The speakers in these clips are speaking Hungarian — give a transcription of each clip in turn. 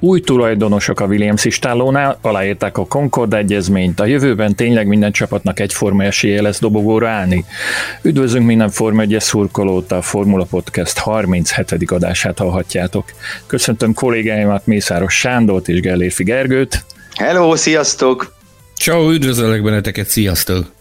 Új tulajdonosok a Williams istállónál aláírták a Concord egyezményt. A jövőben tényleg minden csapatnak egyforma esélye lesz dobogóra állni. Üdvözlünk minden Forma 1 szurkolót, a Formula Podcast 37. adását hallhatjátok. Köszöntöm kollégáimat Mészáros Sándort és Gellérfi Gergőt. Hello, sziasztok! Ciao, üdvözöllek benneteket, sziasztok!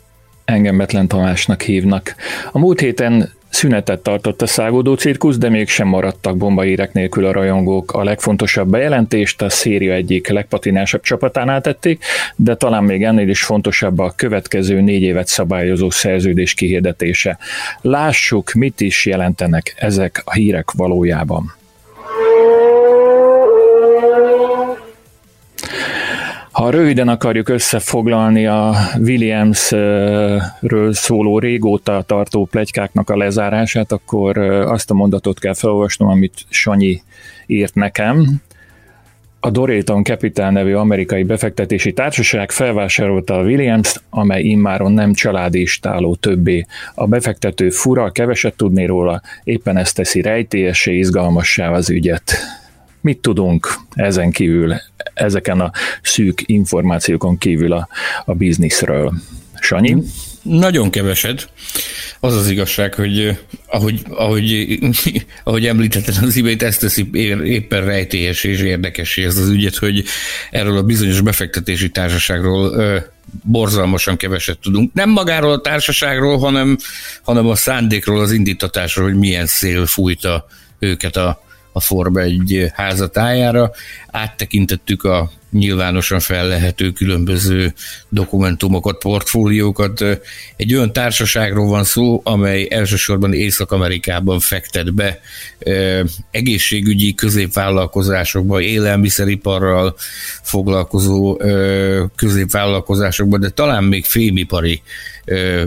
Engem Betlen Tamásnak hívnak. A múlt héten Szünetet tartott a szágódó cirkusz, de mégsem maradtak bombaírek nélkül a rajongók. A legfontosabb bejelentést a széria egyik legpatinásabb csapatánál tették, de talán még ennél is fontosabb a következő négy évet szabályozó szerződés kihirdetése. Lássuk, mit is jelentenek ezek a hírek valójában. Ha röviden akarjuk összefoglalni a Williams-ről szóló régóta tartó plegykáknak a lezárását, akkor azt a mondatot kell felolvasnom, amit Sanyi írt nekem. A Doréton Capital nevű amerikai befektetési társaság felvásárolta a Williams-t, amely immáron nem családi istáló többé. A befektető fura, keveset tudni róla, éppen ezt teszi rejtélyessé, izgalmassá az ügyet. Mit tudunk ezen kívül, ezeken a szűk információkon kívül a, a bizniszről? Sanyi? Nagyon keveset. Az az igazság, hogy ahogy, ahogy, ahogy említetted az imént, ezt teszi éppen rejtélyes és érdekes ez az ügyet, hogy erről a bizonyos befektetési társaságról borzalmasan keveset tudunk. Nem magáról a társaságról, hanem, hanem a szándékról, az indítatásról, hogy milyen szél fújta őket a, a Forma egy házatájára. Áttekintettük a nyilvánosan fellehető különböző dokumentumokat, portfóliókat. Egy olyan társaságról van szó, amely elsősorban Észak-Amerikában fektet be egészségügyi középvállalkozásokba, élelmiszeriparral foglalkozó középvállalkozásokba, de talán még fémipari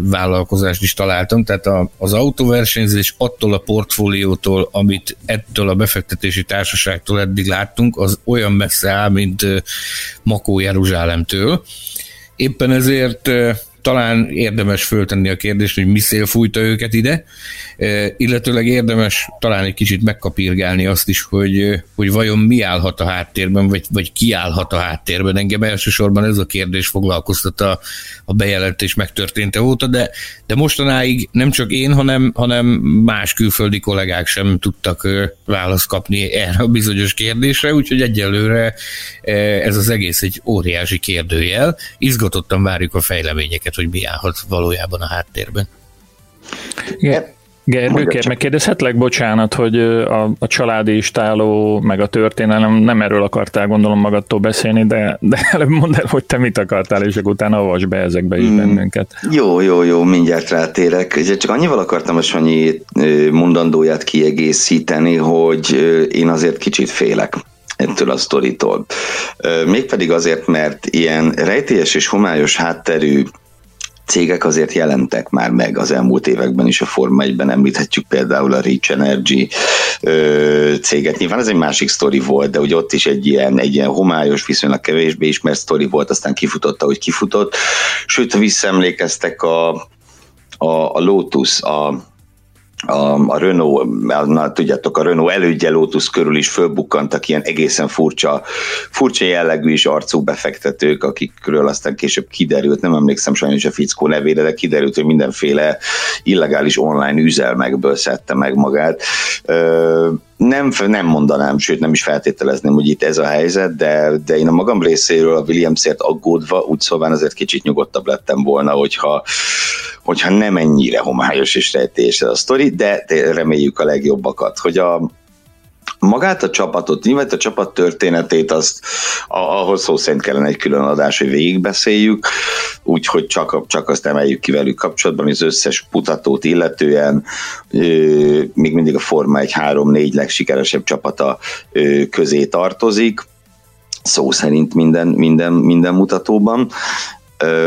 vállalkozást is találtam, tehát az autóversenyzés attól a portfóliótól, amit ettől a befektetési társaságtól eddig láttunk, az olyan messze áll, mint Makó Jeruzsálemtől. Éppen ezért talán érdemes föltenni a kérdést, hogy mi szél fújta őket ide, illetőleg érdemes talán egy kicsit megkapirgálni azt is, hogy, hogy vajon mi állhat a háttérben, vagy, vagy ki állhat a háttérben. Engem elsősorban ez a kérdés foglalkoztat a, a bejelentés megtörténte óta, de, de mostanáig nem csak én, hanem, hanem más külföldi kollégák sem tudtak választ kapni erre a bizonyos kérdésre, úgyhogy egyelőre ez az egész egy óriási kérdőjel. Izgatottan várjuk a fejleményeket, hogy mi állhat valójában a háttérben. Igen. Gergő, megkérdezhetlek, bocsánat, hogy a, a családi istáló, meg a történelem, nem erről akartál gondolom magadtól beszélni, de, de előbb mondd el, hogy te mit akartál, és akkor utána avasd be ezekbe is mm, bennünket. Jó, jó, jó, mindjárt rátérek. Csak annyival akartam a Sanyi mondandóját kiegészíteni, hogy én azért kicsit félek ettől a sztoritól. Mégpedig azért, mert ilyen rejtélyes és homályos hátterű cégek azért jelentek már meg az elmúlt években is a Forma 1-ben, említhetjük például a Reach Energy ö, céget. Nyilván ez egy másik sztori volt, de ugye ott is egy ilyen, egy ilyen homályos, viszonylag kevésbé ismert sztori volt, aztán kifutotta, hogy kifutott. Sőt, ha visszaemlékeztek a, a, a Lotus, a a, a Renault, na, tudjátok, a Renault elődje Lotus körül is fölbukkantak ilyen egészen furcsa, furcsa jellegű is arcú befektetők, akikről aztán később kiderült, nem emlékszem sajnos a fickó nevére, de kiderült, hogy mindenféle illegális online üzelmekből szedte meg magát. Ö, nem, nem mondanám, sőt nem is feltételezném, hogy itt ez a helyzet, de, de én a magam részéről a Williamsért aggódva, úgy szóval azért kicsit nyugodtabb lettem volna, hogyha, hogyha nem ennyire homályos és rejtés ez a sztori, de, de reméljük a legjobbakat, hogy a, magát a csapatot, nyilván a csapat történetét, azt, ahhoz szó szerint kellene egy külön adás, hogy végigbeszéljük, úgyhogy csak, csak azt emeljük ki velük kapcsolatban, az összes putatót illetően még mindig a Forma egy 3-4 legsikeresebb csapata közé tartozik, szó szerint minden, minden, minden mutatóban.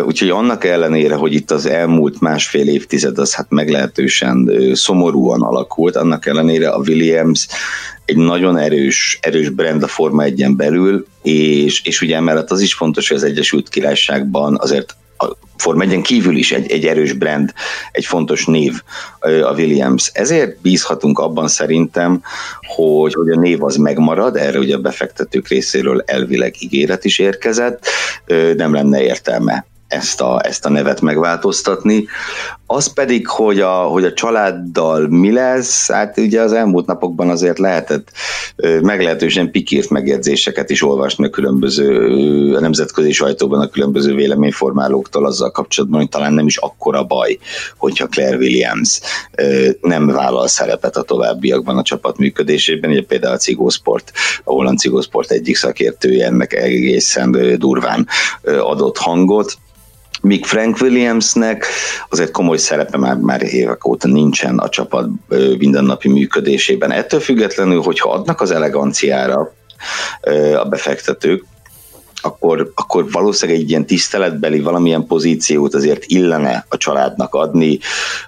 Úgyhogy annak ellenére, hogy itt az elmúlt másfél évtized az hát meglehetősen szomorúan alakult, annak ellenére a Williams egy nagyon erős, erős brand a Forma 1 belül, és, és ugye emellett az is fontos, hogy az Egyesült Királyságban azért a Forma 1 kívül is egy, egy erős brand, egy fontos név a Williams. Ezért bízhatunk abban szerintem, hogy, hogy a név az megmarad, erre ugye a befektetők részéről elvileg ígéret is érkezett, nem lenne értelme ezt a, ezt a nevet megváltoztatni. Az pedig, hogy a, hogy a családdal mi lesz, hát ugye az elmúlt napokban azért lehetett meglehetősen pikírt megjegyzéseket is olvasni a különböző a nemzetközi sajtóban a különböző véleményformálóktól azzal kapcsolatban, hogy talán nem is akkora baj, hogyha Claire Williams nem vállal szerepet a továbbiakban a csapat működésében, ugye például a Cigósport, a holland Cigósport egyik szakértője ennek egészen durván adott hangot míg Frank Williamsnek azért komoly szerepe már, már évek óta nincsen a csapat mindennapi működésében. Ettől függetlenül, hogyha adnak az eleganciára a befektetők, akkor, akkor valószínűleg egy ilyen tiszteletbeli valamilyen pozíciót azért illene a családnak adni,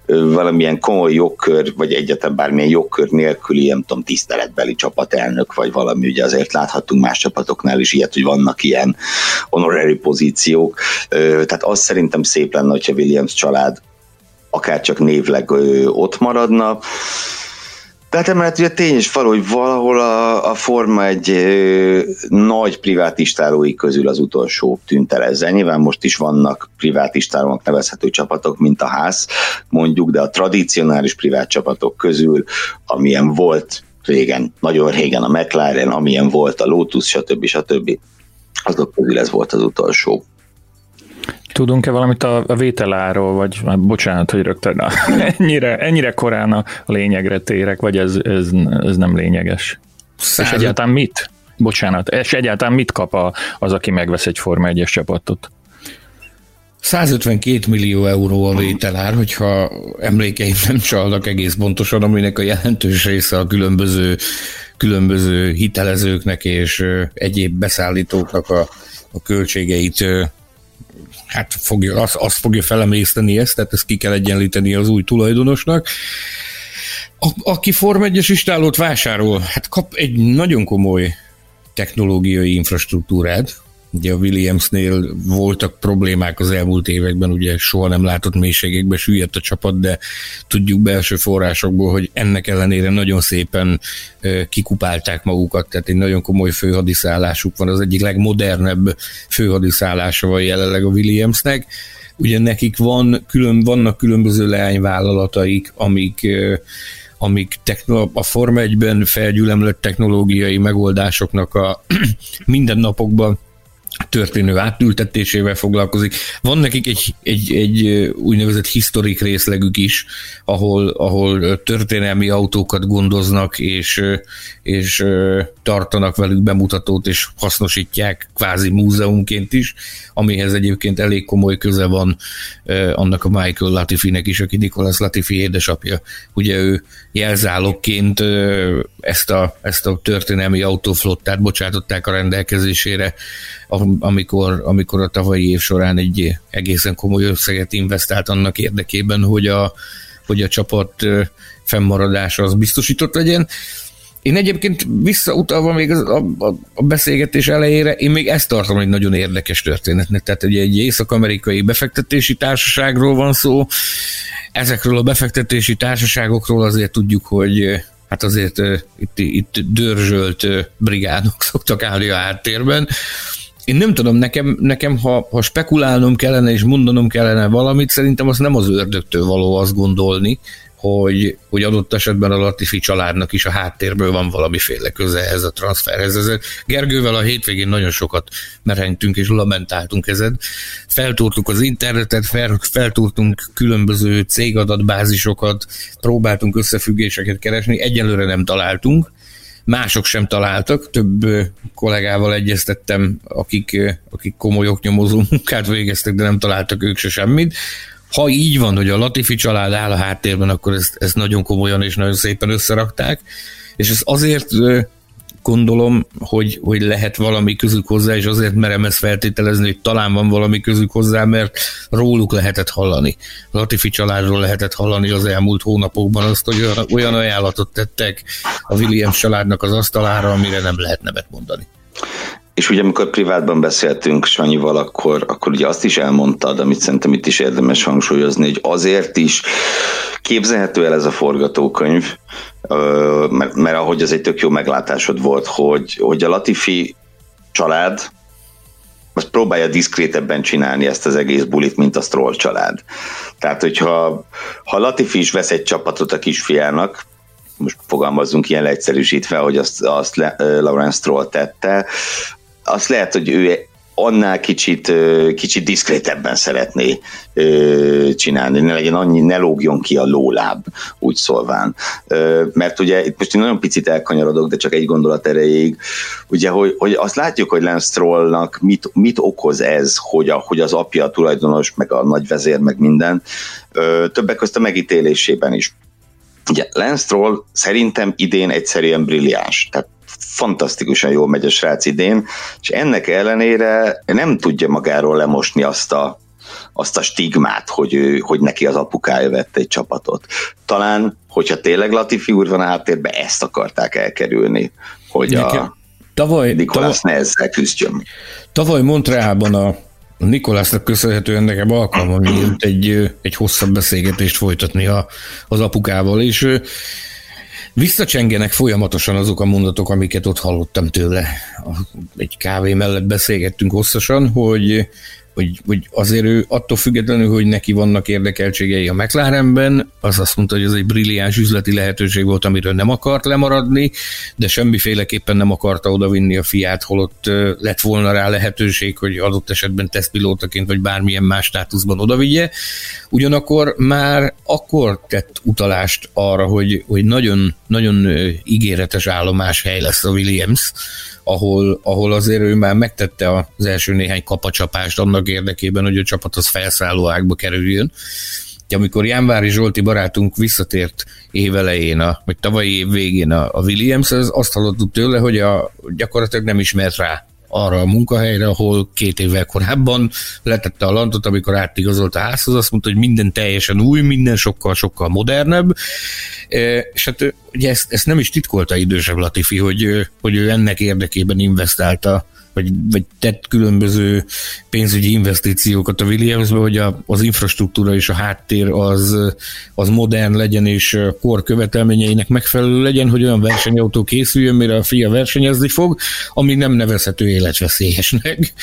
valamilyen komoly jogkör, vagy egyáltalán bármilyen jogkör nélküli, nem tudom, tiszteletbeli csapatelnök, vagy valami, ugye azért láthattunk más csapatoknál is ilyet, hogy vannak ilyen honorary pozíciók, tehát az szerintem szép lenne, hogyha Williams család akár csak névleg ott maradna, tehát emellett ugye tény is való, hogy valahol a, a Forma egy ö, nagy privátistálói közül az utolsó tűnt el ezzel. Nyilván most is vannak privátistálónak nevezhető csapatok, mint a ház, mondjuk, de a tradicionális privát csapatok közül, amilyen volt régen, nagyon régen a McLaren, amilyen volt a Lotus, stb. stb. azok közül ez volt az utolsó. Tudunk-e valamit a, a vételáról, vagy hát bocsánat, hogy rögtön na, ennyire, ennyire korán a lényegre térek, vagy ez, ez, ez nem lényeges? Száz... És egyáltalán mit? Bocsánat, és egyáltalán mit kap a, az, aki megvesz egy Forma 1-es csapatot? 152 millió euró a vételár, hogyha emlékeim nem csalnak egész pontosan, aminek a jelentős része a különböző, különböző hitelezőknek és egyéb beszállítóknak a, a költségeit hát fogja, azt, azt fogja felemészteni ezt, tehát ezt ki kell egyenlíteni az új tulajdonosnak. A, aki Form 1-es istálót vásárol, hát kap egy nagyon komoly technológiai infrastruktúrát, Ugye a Williamsnél voltak problémák az elmúlt években, ugye soha nem látott mélységekbe süllyedt a csapat, de tudjuk belső forrásokból, hogy ennek ellenére nagyon szépen kikupálták magukat, tehát egy nagyon komoly főhadiszállásuk van, az egyik legmodernebb főhadiszállása van jelenleg a Williamsnek. Ugye nekik van, külön, vannak különböző leányvállalataik, amik amik techno- a Forma 1-ben felgyülemlett technológiai megoldásoknak a mindennapokban történő átültetésével foglalkozik. Van nekik egy, egy, egy úgynevezett historik részlegük is, ahol, ahol történelmi autókat gondoznak, és, és tartanak velük bemutatót, és hasznosítják kvázi múzeumként is, amihez egyébként elég komoly köze van annak a Michael Latifinek is, aki Nicholas Latifi édesapja. Ugye ő jelzálogként ezt a, ezt a történelmi autóflottát bocsátották a rendelkezésére amikor, amikor a tavalyi év során egy egészen komoly összeget investált annak érdekében, hogy a, hogy a csapat fennmaradása az biztosított legyen. Én egyébként visszautalva még a, a, a beszélgetés elejére, én még ezt tartom egy nagyon érdekes történetnek. Tehát ugye egy észak-amerikai befektetési társaságról van szó. Ezekről a befektetési társaságokról azért tudjuk, hogy hát azért itt, itt dörzsölt brigádok szoktak állni a háttérben én nem tudom, nekem, nekem ha, ha spekulálnom kellene és mondanom kellene valamit, szerintem az nem az ördögtől való azt gondolni, hogy, hogy adott esetben a Latifi családnak is a háttérből van valamiféle köze ez a transferhez. Ez, Gergővel a hétvégén nagyon sokat merhentünk és lamentáltunk ezen. Feltúrtuk az internetet, fel, feltúrtunk különböző cégadatbázisokat, próbáltunk összefüggéseket keresni, egyelőre nem találtunk mások sem találtak, több kollégával egyeztettem, akik, akik komoly oknyomozó munkát végeztek, de nem találtak ők se semmit. Ha így van, hogy a Latifi család áll a háttérben, akkor ezt, ezt nagyon komolyan és nagyon szépen összerakták, és ez azért gondolom, hogy, hogy lehet valami közük hozzá, és azért merem ezt feltételezni, hogy talán van valami közük hozzá, mert róluk lehetett hallani. Latifi családról lehetett hallani az elmúlt hónapokban azt, hogy olyan, ajánlatot tettek a Williams családnak az asztalára, amire nem lehet nevet mondani. És ugye amikor privátban beszéltünk Sanyival, akkor, akkor ugye azt is elmondtad, amit szerintem itt is érdemes hangsúlyozni, hogy azért is képzelhető el ez a forgatókönyv, mert, mert ahogy az egy tök jó meglátásod volt, hogy, hogy a Latifi család azt próbálja diszkrétebben csinálni ezt az egész bulit, mint a Stroll család. Tehát, hogyha ha Latifi is vesz egy csapatot a kisfiának, most fogalmazzunk ilyen leegyszerűsítve, hogy azt, azt Lawrence Stroll tette, azt lehet, hogy ő annál kicsit, kicsit diszkrétebben szeretné csinálni, ne legyen annyi, ne lógjon ki a lóláb, úgy szólván. Mert ugye itt most én nagyon picit elkanyarodok, de csak egy gondolat erejéig, ugye, hogy, hogy azt látjuk, hogy Lance Strollnak mit, mit okoz ez, hogy, a, hogy az apja a tulajdonos, meg a nagy vezér, meg minden, többek között a megítélésében is. Ugye Lance Stroll szerintem idén egyszerűen brilliáns. Tehát fantasztikusan jól megy a srác idén, és ennek ellenére nem tudja magáról lemosni azt a, azt a stigmát, hogy, ő, hogy neki az apukája vett egy csapatot. Talán, hogyha tényleg Latifi úr van a háttérben, ezt akarták elkerülni, hogy Nekem, a tavaly, Nikolász tavaly, ne ezzel küzdjön. Tavaly Montrealban a Nikolásznak köszönhetően nekem alkalmam nyílt egy, egy hosszabb beszélgetést folytatni a, az apukával, és Visszacsengenek folyamatosan azok a mondatok, amiket ott hallottam tőle. Egy kávé mellett beszélgettünk hosszasan, hogy hogy, hogy azért ő attól függetlenül, hogy neki vannak érdekeltségei a McLarenben, az azt mondta, hogy ez egy brilliáns üzleti lehetőség volt, amiről nem akart lemaradni, de semmiféleképpen nem akarta odavinni a fiát, holott lett volna rá lehetőség, hogy adott esetben tesztpilótaként vagy bármilyen más státuszban odavigye. Ugyanakkor már akkor tett utalást arra, hogy, hogy nagyon, nagyon ígéretes állomás hely lesz a Williams, ahol, ahol azért ő már megtette az első néhány kapacsapást annak érdekében, hogy a csapat az felszálló ágba kerüljön. De amikor Jánvári Zsolti barátunk visszatért évelején, a, vagy tavalyi év végén a, a Williams, az azt hallottuk tőle, hogy a, gyakorlatilag nem ismert rá arra a munkahelyre, ahol két évvel korábban letette a lantot, amikor átigazolt a házhoz, azt mondta, hogy minden teljesen új, minden sokkal-sokkal modernebb, e, és hát ugye ezt, ezt nem is titkolta idősebb Latifi, hogy, hogy ő ennek érdekében investálta vagy, vagy tett különböző pénzügyi investíciókat a Williamsbe, hogy a, az infrastruktúra és a háttér az, az modern legyen, és kor követelményeinek megfelelő legyen, hogy olyan versenyautó készüljön, mire a fia versenyezni fog, ami nem nevezhető életveszélyesnek.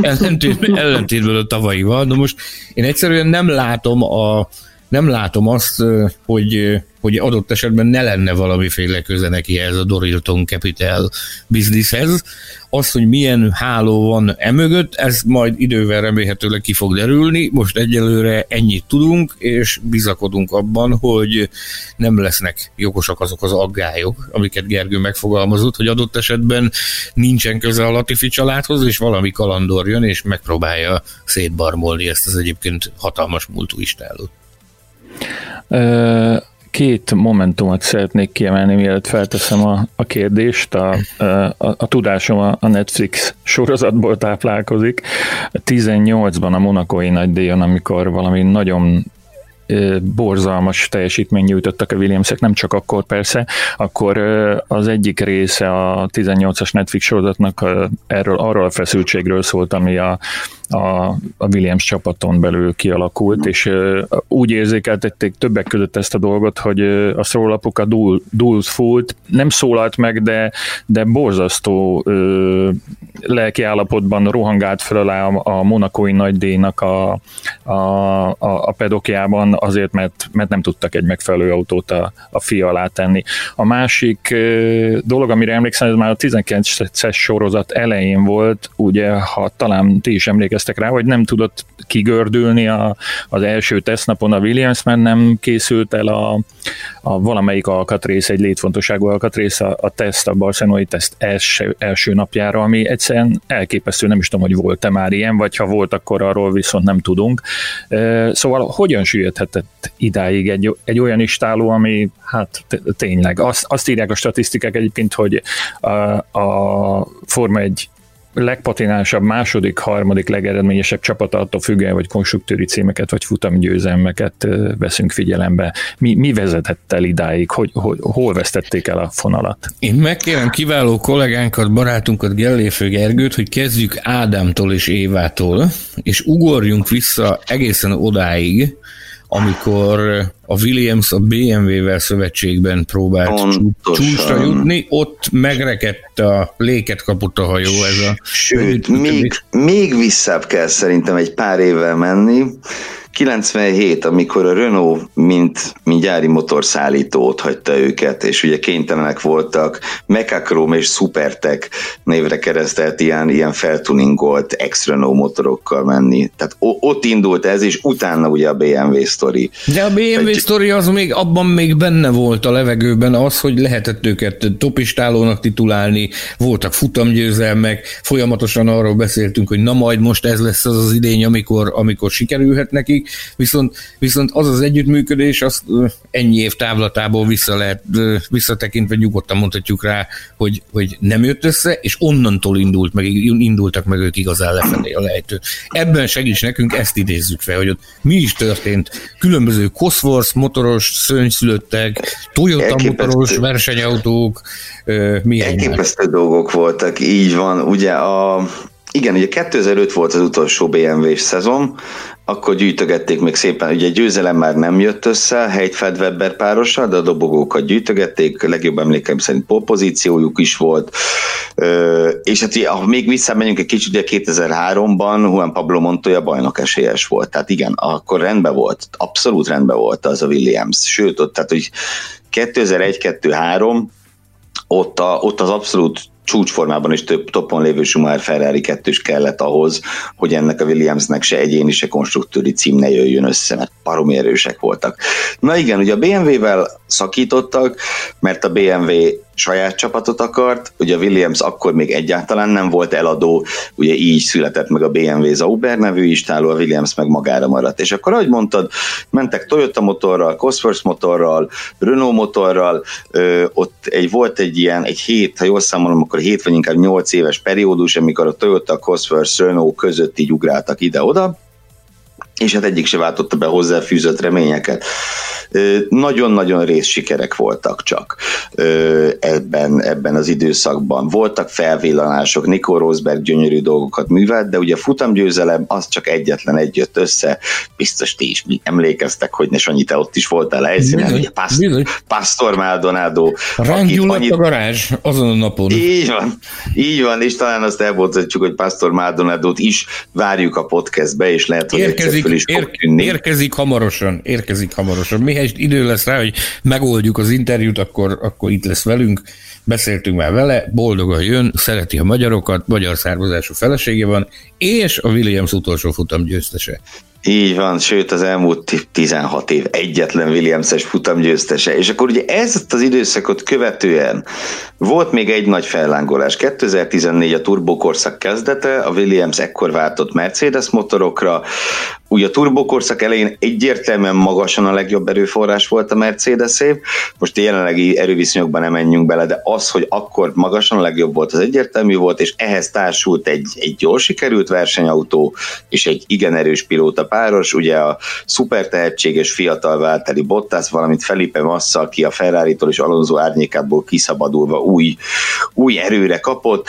Ellentétben, ellentétben a tavalyival. De most én egyszerűen nem látom a, nem látom azt, hogy, hogy adott esetben ne lenne valamiféle köze neki ez a Dorilton Capital bizniszhez. Az, hogy milyen háló van emögött, ez majd idővel remélhetőleg ki fog derülni. Most egyelőre ennyit tudunk, és bizakodunk abban, hogy nem lesznek jogosak azok az aggályok, amiket Gergő megfogalmazott, hogy adott esetben nincsen köze a Latifi családhoz, és valami kalandor jön, és megpróbálja szétbarmolni ezt az egyébként hatalmas múltú istálót. Két momentumot szeretnék kiemelni, mielőtt felteszem a, a kérdést. A, a, a tudásom a Netflix sorozatból táplálkozik. 18-ban a Monakói nagydíjon, amikor valami nagyon borzalmas teljesítmény nyújtottak a Williamsek, nem csak akkor persze, akkor az egyik része a 18-as Netflix sorozatnak erről, arról a feszültségről szólt, ami a, a, a Williams csapaton belül kialakult, és úgy érzékeltették többek között ezt a dolgot, hogy a szólapuk Dul, Dulz Fult nem szólalt meg, de, de borzasztó ö, lelki állapotban rohangált fel a, a monakói nagydíjnak a, a, a, a pedokjában azért, mert, mert nem tudtak egy megfelelő autót a, a fia alá tenni. A másik ö, dolog, amire emlékszem, ez már a 19-es sorozat elején volt, ugye, ha talán ti is emlékeztek, emlékeztek rá, hogy nem tudott kigördülni a, az első tesztnapon a Williams, mert nem készült el a, a valamelyik alkatrész, egy létfontosságú alkatrész a, a teszt, a barcelonai teszt első, első napjára, ami egyszerűen elképesztő, nem is tudom, hogy volt-e már ilyen, vagy ha volt, akkor arról viszont nem tudunk. Szóval hogyan süllyedhetett idáig egy, egy olyan istáló, ami hát tényleg, azt, azt írják a statisztikák egyébként, hogy a, a Forma egy legpatinánsabb második, harmadik legeredményesebb csapata attól függően, hogy konstruktőri címeket vagy futamgyőzelmeket veszünk figyelembe. Mi, mi vezetett el idáig? Hogy, hogy, hol vesztették el a fonalat? Én megkérem kiváló kollégánkat, barátunkat, Gelléfő Gergőt, hogy kezdjük Ádámtól és Évától, és ugorjunk vissza egészen odáig, amikor a Williams a BMW-vel szövetségben próbált csúcsra jutni, ott megrekedt a léket kapott a hajó ez a... Sőt, még, még visszább kell szerintem egy pár évvel menni, 97, amikor a Renault mint, mint gyári motorszállító ott hagyta őket, és ugye kénytelenek voltak Mekachrome és Supertech névre keresztelt ilyen, ilyen feltuningolt ex-Renault motorokkal menni. Tehát ott indult ez, és utána ugye a BMW sztori. De a BMW Egy... sztori az még, abban még benne volt a levegőben az, hogy lehetett őket topistálónak titulálni, voltak futamgyőzelmek, folyamatosan arról beszéltünk, hogy na majd most ez lesz az az idény, amikor, amikor sikerülhet nekik, viszont, viszont az az együttműködés, azt ennyi év távlatából vissza lehet, visszatekintve nyugodtan mondhatjuk rá, hogy, hogy nem jött össze, és onnantól indult meg, indultak meg ők igazán lefelé a lejtőt. Ebben segíts nekünk, ezt idézzük fel, hogy ott mi is történt. Különböző Cosworth motoros szőnyszülöttek, Toyota Elképesztő. motoros versenyautók, milyen Elképesztő dolgok voltak, így van. Ugye a, igen, ugye 2005 volt az utolsó BMW-s szezon, akkor gyűjtögették még szépen, ugye győzelem már nem jött össze, Heidfeld Webber párossal, de a dobogókat gyűjtögették, legjobb emlékeim szerint polpozíciójuk is volt, és hát ha még visszamegyünk egy kicsit, ugye 2003-ban Juan Pablo Montoya bajnok esélyes volt, tehát igen, akkor rendben volt, abszolút rendben volt az a Williams, sőt, ott, tehát hogy 2001-2-3 ott, a, ott az abszolút csúcsformában is több topon lévő Schumacher Ferrari kettős kellett ahhoz, hogy ennek a Williamsnek se egyéni, se konstruktúri cím ne jöjjön össze, mert paromi erősek voltak. Na igen, ugye a BMW-vel szakítottak, mert a BMW saját csapatot akart, ugye a Williams akkor még egyáltalán nem volt eladó, ugye így született meg a BMW Zauber nevű istáló, a Williams meg magára maradt. És akkor, ahogy mondtad, mentek Toyota motorral, Cosworth motorral, Renault motorral, ö, ott egy, volt egy ilyen, egy hét, ha jól számolom, akkor hét vagy inkább nyolc éves periódus, amikor a Toyota, Cosworth, Renault között így ugráltak ide-oda, és hát egyik se váltotta be hozzáfűzött reményeket. Nagyon-nagyon rész sikerek voltak csak ebben, ebben az időszakban. Voltak felvillanások, Nico Rosberg gyönyörű dolgokat művelt, de ugye a futamgyőzelem az csak egyetlen egy jött össze. Biztos ti is emlékeztek, hogy ne Sanyi, te ott is voltál helyszínen, bizony, ugye Past- bizony. Pastor Maldonado. Rángyulladt annyit... a garázs azon a napon. Így van, így van, és talán azt elmondhatjuk, hogy Pastor Maldonado-t is várjuk a podcastbe, és lehet, hogy Érkezik érkezik, is ér, érkezik hamarosan, érkezik hamarosan. Mihez idő lesz rá, hogy megoldjuk az interjút, akkor, akkor itt lesz velünk. Beszéltünk már vele, boldogan jön, szereti a magyarokat, magyar származású felesége van, és a Williams utolsó futam győztese. Így van, sőt az elmúlt 16 év egyetlen Williams-es futam győztese. És akkor ugye ezt az időszakot követően volt még egy nagy fellángolás. 2014 a turbokorszak kezdete, a Williams ekkor váltott Mercedes motorokra, Ugye a turbokorszak elején egyértelműen magasan a legjobb erőforrás volt a mercedes -é. Most jelenlegi erőviszonyokban nem menjünk bele, de az, hogy akkor magasan a legjobb volt, az egyértelmű volt, és ehhez társult egy, egy jól sikerült versenyautó, és egy igen erős pilóta páros, ugye a szuper tehetséges fiatal Válteli Bottas, valamint Felipe Massa, aki a Ferrari-tól és Alonso árnyékából kiszabadulva új, új erőre kapott,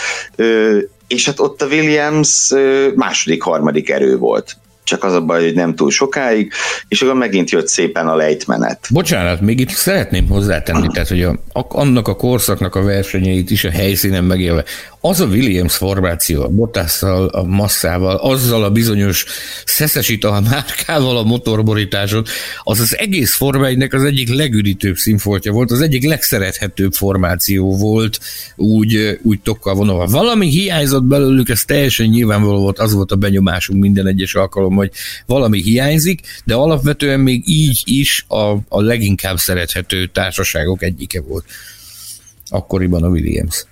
és hát ott a Williams második, harmadik erő volt. Csak az a baj, hogy nem túl sokáig, és akkor megint jött szépen a lejtmenet. Bocsánat, még itt szeretném hozzátenni, tehát hogy a, annak a korszaknak a versenyeit is a helyszínen megélve, az a Williams formáció, a Bottasszal, a masszával, azzal a bizonyos a márkával a motorborításon, az az egész Forma az egyik legüdítőbb színfoltja volt, az egyik legszerethetőbb formáció volt, úgy, úgy tokkal vonalva. Valami hiányzott belőlük, ez teljesen nyilvánvaló volt, az volt a benyomásunk minden egyes alkalom, hogy valami hiányzik, de alapvetően még így is a, a leginkább szerethető társaságok egyike volt. Akkoriban a Williams.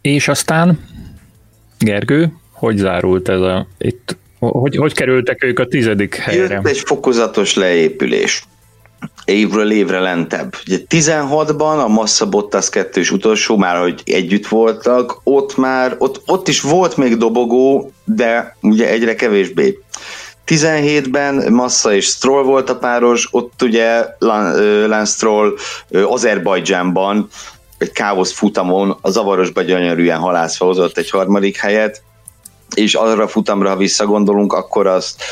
És aztán, Gergő, hogy zárult ez a, itt, hogy, hogy kerültek ők a tizedik helyre? Jött egy fokozatos leépülés. Évről évre lentebb. Ugye 16-ban a Massa Bottas kettős utolsó, már hogy együtt voltak, ott már, ott, ott is volt még dobogó, de ugye egyre kevésbé. 17-ben Massa és Stroll volt a páros, ott ugye Lance Stroll Azerbajdzsánban egy káosz futamon a zavarosba gyönyörűen halászva hozott egy harmadik helyet, és arra futamra, ha visszagondolunk, akkor azt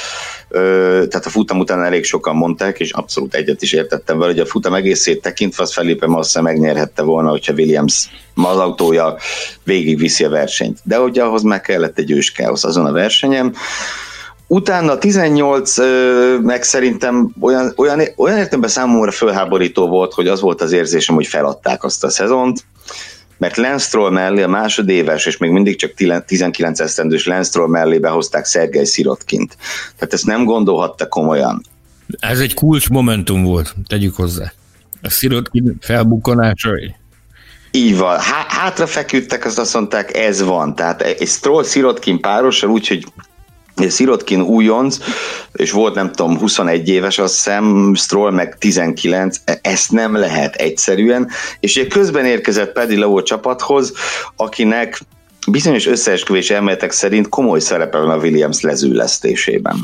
tehát a futam után elég sokan mondták, és abszolút egyet is értettem vele, hogy a futam egészét tekintve az Felipe Massa megnyerhette volna, hogyha Williams az autója végigviszi a versenyt. De hogy ahhoz meg kellett egy őskáosz azon a versenyem, Utána 18 meg szerintem olyan, olyan, olyan értelemben számomra fölháborító volt, hogy az volt az érzésem, hogy feladták azt a szezont, mert Lance Stroll mellé a másodéves, és még mindig csak 19 esztendős Lance Stroll mellé behozták Szergej Szirotkint. Tehát ezt nem gondolhatta komolyan. Ez egy kulcs momentum volt, tegyük hozzá. A Szirotkin felbukkanásai. Így van. Há- hátra feküdtek, azt azt mondták, ez van. Tehát egy Stroll Szirotkin párossal, úgyhogy Szirotkin újonc, és volt nem tudom 21 éves, azt hiszem, Stroll meg 19, ezt nem lehet egyszerűen, és egy közben érkezett Paddy Lowe csapathoz, akinek bizonyos összeesküvés elméletek szerint komoly szerepe van a Williams lezűlesztésében.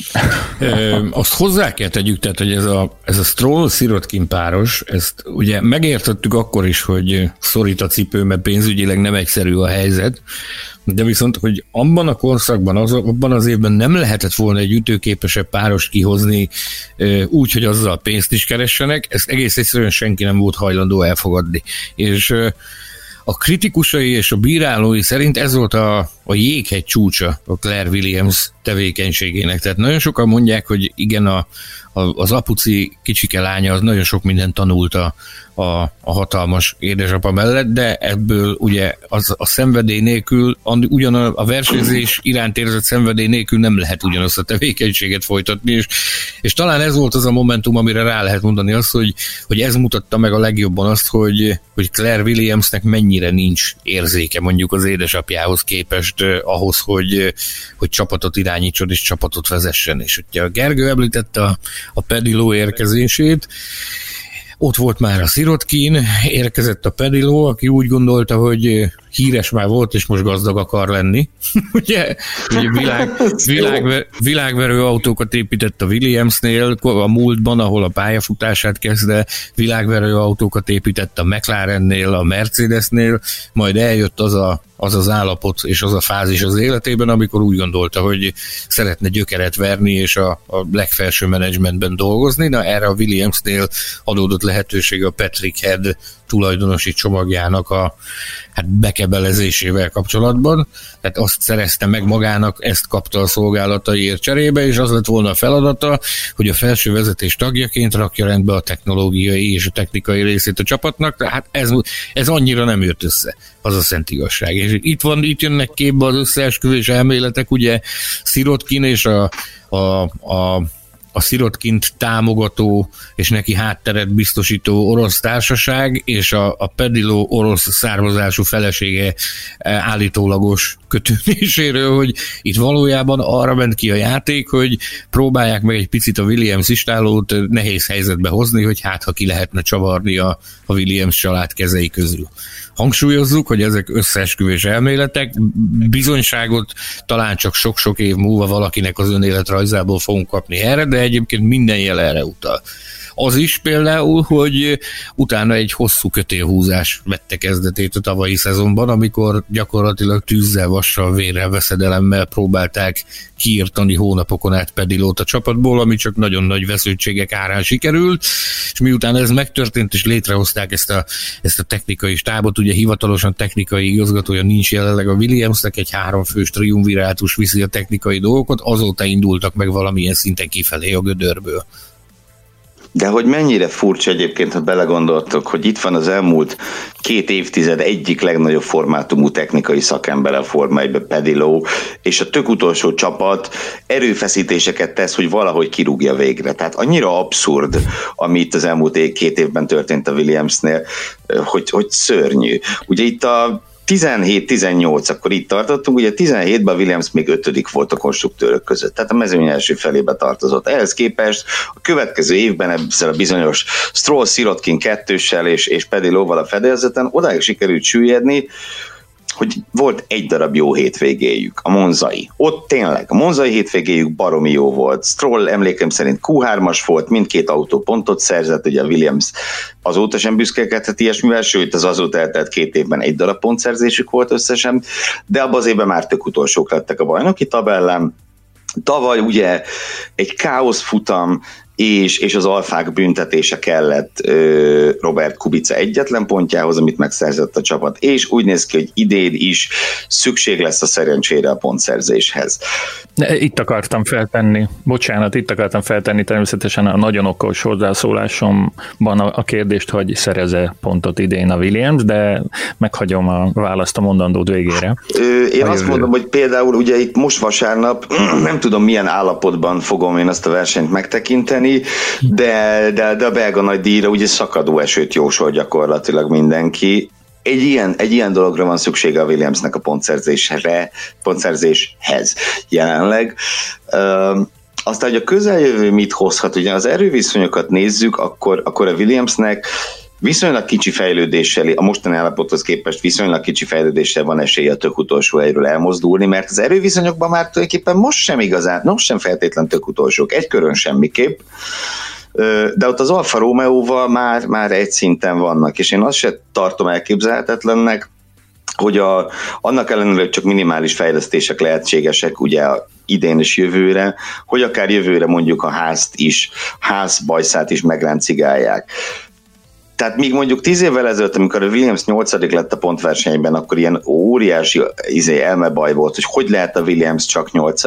azt hozzá kell tegyük, tehát, hogy ez a, ez a Stroll-Sirotkin páros, ezt ugye megértettük akkor is, hogy szorít a cipő, mert pénzügyileg nem egyszerű a helyzet, de viszont, hogy abban a korszakban, az, abban az évben nem lehetett volna egy ütőképesebb páros kihozni úgy, hogy azzal pénzt is keressenek, ezt egész egyszerűen senki nem volt hajlandó elfogadni. És a kritikusai és a bírálói szerint ez volt a, a jéghegy csúcsa a Claire Williams tevékenységének. Tehát nagyon sokan mondják, hogy igen, a, a, az apuci kicsike lánya az nagyon sok mindent tanult a, a, a hatalmas édesapa mellett, de ebből ugye az, a szenvedély nélkül, ugyan a versenyzés iránt érzett szenvedély nélkül nem lehet ugyanazt a tevékenységet folytatni, és, és talán ez volt az a momentum, amire rá lehet mondani azt, hogy, hogy ez mutatta meg a legjobban azt, hogy, hogy Claire Williamsnek mennyire nincs érzéke mondjuk az édesapjához képest eh, ahhoz, hogy, hogy csapatot irányítson és csapatot vezessen. És ugye a Gergő említette a, a Pediló érkezését, ott volt már a Szirotkin, érkezett a Pediló, aki úgy gondolta, hogy híres már volt, és most gazdag akar lenni. ugye, ugye világ, világ, világverő autókat épített a Williamsnél, a múltban, ahol a pályafutását kezdte, világverő autókat épített a McLarennél, a Mercedesnél, majd eljött az a az az állapot és az a fázis az életében, amikor úgy gondolta, hogy szeretne gyökeret verni és a, a legfelső menedzsmentben dolgozni. Na erre a Williamsnél adódott lehetőség a Patrick Head tulajdonosi csomagjának a hát bekebelezésével kapcsolatban. Tehát azt szerezte meg magának, ezt kapta a szolgálataiért cserébe, és az lett volna a feladata, hogy a felső vezetés tagjaként rakja rendbe a technológiai és a technikai részét a csapatnak. Tehát ez, ez annyira nem jött össze, az a szent igazság. És itt van, itt jönnek képbe az összeesküvés elméletek, ugye Szirotkin és a, a, a a Szirotkint támogató és neki hátteret biztosító orosz társaság és a, a Pediló orosz származású felesége eh, állítólagos kötődéséről, hogy itt valójában arra ment ki a játék, hogy próbálják meg egy picit a Williams istálót nehéz helyzetbe hozni, hogy hát ha ki lehetne csavarni a, a Williams család kezei közül. Hangsúlyozzuk, hogy ezek összeesküvés elméletek, bizonyságot talán csak sok-sok év múlva valakinek az önéletrajzából fogunk kapni erre, de egyébként minden jel erre utal. Az is például, hogy utána egy hosszú kötélhúzás vette kezdetét a tavalyi szezonban, amikor gyakorlatilag tűzzel, vassal, vérrel, veszedelemmel próbálták kiirtani hónapokon át Pedilót a csapatból, ami csak nagyon nagy vesződtségek árán sikerült, és miután ez megtörtént, és létrehozták ezt a, ezt a technikai stábot, ugye hivatalosan technikai igazgatója nincs jelenleg a Williamsnek, egy háromfős triumvirátus viszi a technikai dolgokat, azóta indultak meg valamilyen szinten kifelé a gödörből. De hogy mennyire furcsa egyébként, ha belegondoltok, hogy itt van az elmúlt két évtized egyik legnagyobb formátumú technikai szakember a Forma 1 Pediló, és a tök utolsó csapat erőfeszítéseket tesz, hogy valahogy kirúgja végre. Tehát annyira abszurd, ami itt az elmúlt két évben történt a Williamsnél, hogy, hogy szörnyű. Ugye itt a 17-18, akkor itt tartottunk, ugye 17-ben Williams még ötödik volt a konstruktőrök között, tehát a mezőny első felébe tartozott. Ehhez képest a következő évben ezzel a bizonyos Stroll Sirotkin kettőssel és, és Pedilóval a fedélzeten odáig sikerült süllyedni, hogy volt egy darab jó hétvégéjük, a Monzai. Ott tényleg, a Monzai hétvégéjük baromi jó volt. Stroll emlékem szerint Q3-as volt, mindkét autó pontot szerzett, ugye a Williams azóta sem büszkélkedhet ilyesmivel, sőt az azóta eltelt két évben egy darab pontszerzésük volt összesen, de abban az évben már tök utolsók lettek a bajnoki tabellán, Tavaly ugye egy káosz futam, és, és az alfák büntetése kellett ö, Robert Kubica egyetlen pontjához, amit megszerzett a csapat, és úgy néz ki, hogy idén is szükség lesz a szerencsére a pontszerzéshez. Itt akartam feltenni, bocsánat, itt akartam feltenni természetesen a nagyon okos hozzászólásomban a, a kérdést, hogy szereze pontot idén a Williams, de meghagyom a választ a mondandód végére. Ö, én a azt jövő. mondom, hogy például ugye itt most vasárnap, nem tudom milyen állapotban fogom én ezt a versenyt megtekinteni, mondani, de, de, de a belga nagy díjra ugye szakadó esőt jósol gyakorlatilag mindenki. Egy ilyen, egy ilyen dologra van szüksége a Williamsnek a pontszerzésre, pontszerzéshez jelenleg. aztán, hogy a közeljövő mit hozhat, ugye az erőviszonyokat nézzük, akkor, akkor a Williamsnek viszonylag kicsi fejlődéssel, a mostani állapothoz képest viszonylag kicsi fejlődéssel van esélye a tök utolsó helyről elmozdulni, mert az erőviszonyokban már tulajdonképpen most sem igazán, most sem feltétlen tök utolsók, egy körön semmiképp, de ott az Alfa Romeo-val már, már egy szinten vannak, és én azt se tartom elképzelhetetlennek, hogy a, annak ellenére, csak minimális fejlesztések lehetségesek, ugye idén és jövőre, hogy akár jövőre mondjuk a házt is, ház bajszát is megráncigálják. Tehát míg mondjuk tíz évvel ezelőtt, amikor a Williams 8 lett a pontversenyben, akkor ilyen óriási izé, elmebaj volt, hogy hogy lehet a Williams csak 8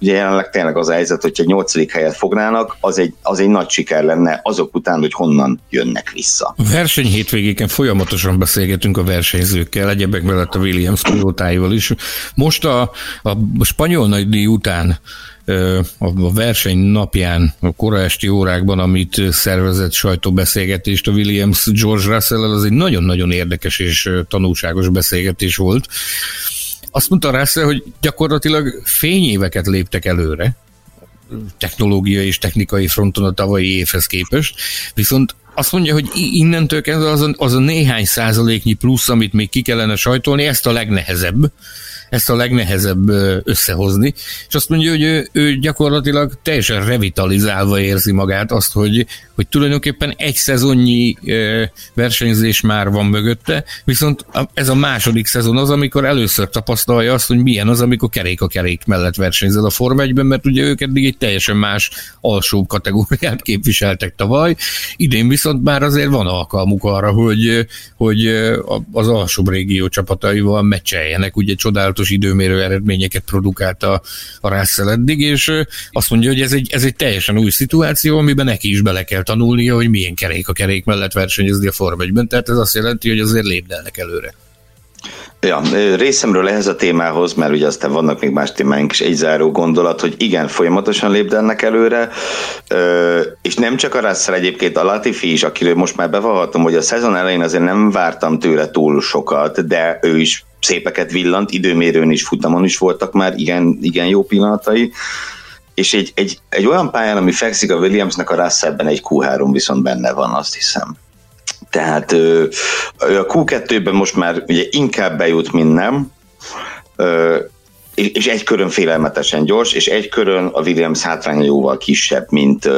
Ugye jelenleg tényleg az helyzet, hogyha 8 helyet fognának, az egy, az egy nagy siker lenne azok után, hogy honnan jönnek vissza. A verseny hétvégéken folyamatosan beszélgetünk a versenyzőkkel, egyebek mellett a Williams pilótáival is. Most a, a spanyol nagydíj után a verseny napján, a kora esti órákban, amit szervezett sajtóbeszélgetést a Williams George russell az egy nagyon-nagyon érdekes és tanulságos beszélgetés volt. Azt mondta Russell, hogy gyakorlatilag fényéveket léptek előre, technológiai és technikai fronton a tavalyi évhez képest, viszont azt mondja, hogy innentől kezdve az a, az a néhány százaléknyi plusz, amit még ki kellene sajtolni, ezt a legnehezebb, ezt a legnehezebb összehozni, és azt mondja, hogy ő, ő gyakorlatilag teljesen revitalizálva érzi magát azt, hogy, hogy tulajdonképpen egy szezonnyi versenyzés már van mögötte, viszont ez a második szezon az, amikor először tapasztalja azt, hogy milyen az, amikor kerék a kerék mellett versenyzel a Forma 1 mert ugye ők eddig egy teljesen más alsóbb kategóriát képviseltek tavaly, idén viszont már azért van alkalmuk arra, hogy, hogy az alsóbb régió csapataival meccseljenek, ugye csodálatos csodálatos időmérő eredményeket produkált a, a Russell eddig, és azt mondja, hogy ez egy, ez egy teljesen új szituáció, amiben neki is bele kell tanulnia, hogy milyen kerék a kerék mellett versenyezni a Form 1 tehát ez azt jelenti, hogy azért lépdelnek előre. Ja, részemről ehhez a témához, mert ugye aztán vannak még más témáink is, egy záró gondolat, hogy igen, folyamatosan lépdelnek előre, és nem csak a Russell egyébként, a Latifi is, akiről most már bevallhatom, hogy a szezon elején azért nem vártam tőle túl sokat, de ő is szépeket villant, időmérőn is, futamon is voltak már igen, igen jó pillanatai, és egy, egy, egy olyan pályán, ami fekszik a Williamsnek, a Russellben egy Q3 viszont benne van, azt hiszem. Tehát ő a Q2-ben most már ugye inkább bejut, mint nem, és egy körön félelmetesen gyors, és egy körön a Williams hátránya jóval kisebb, mint,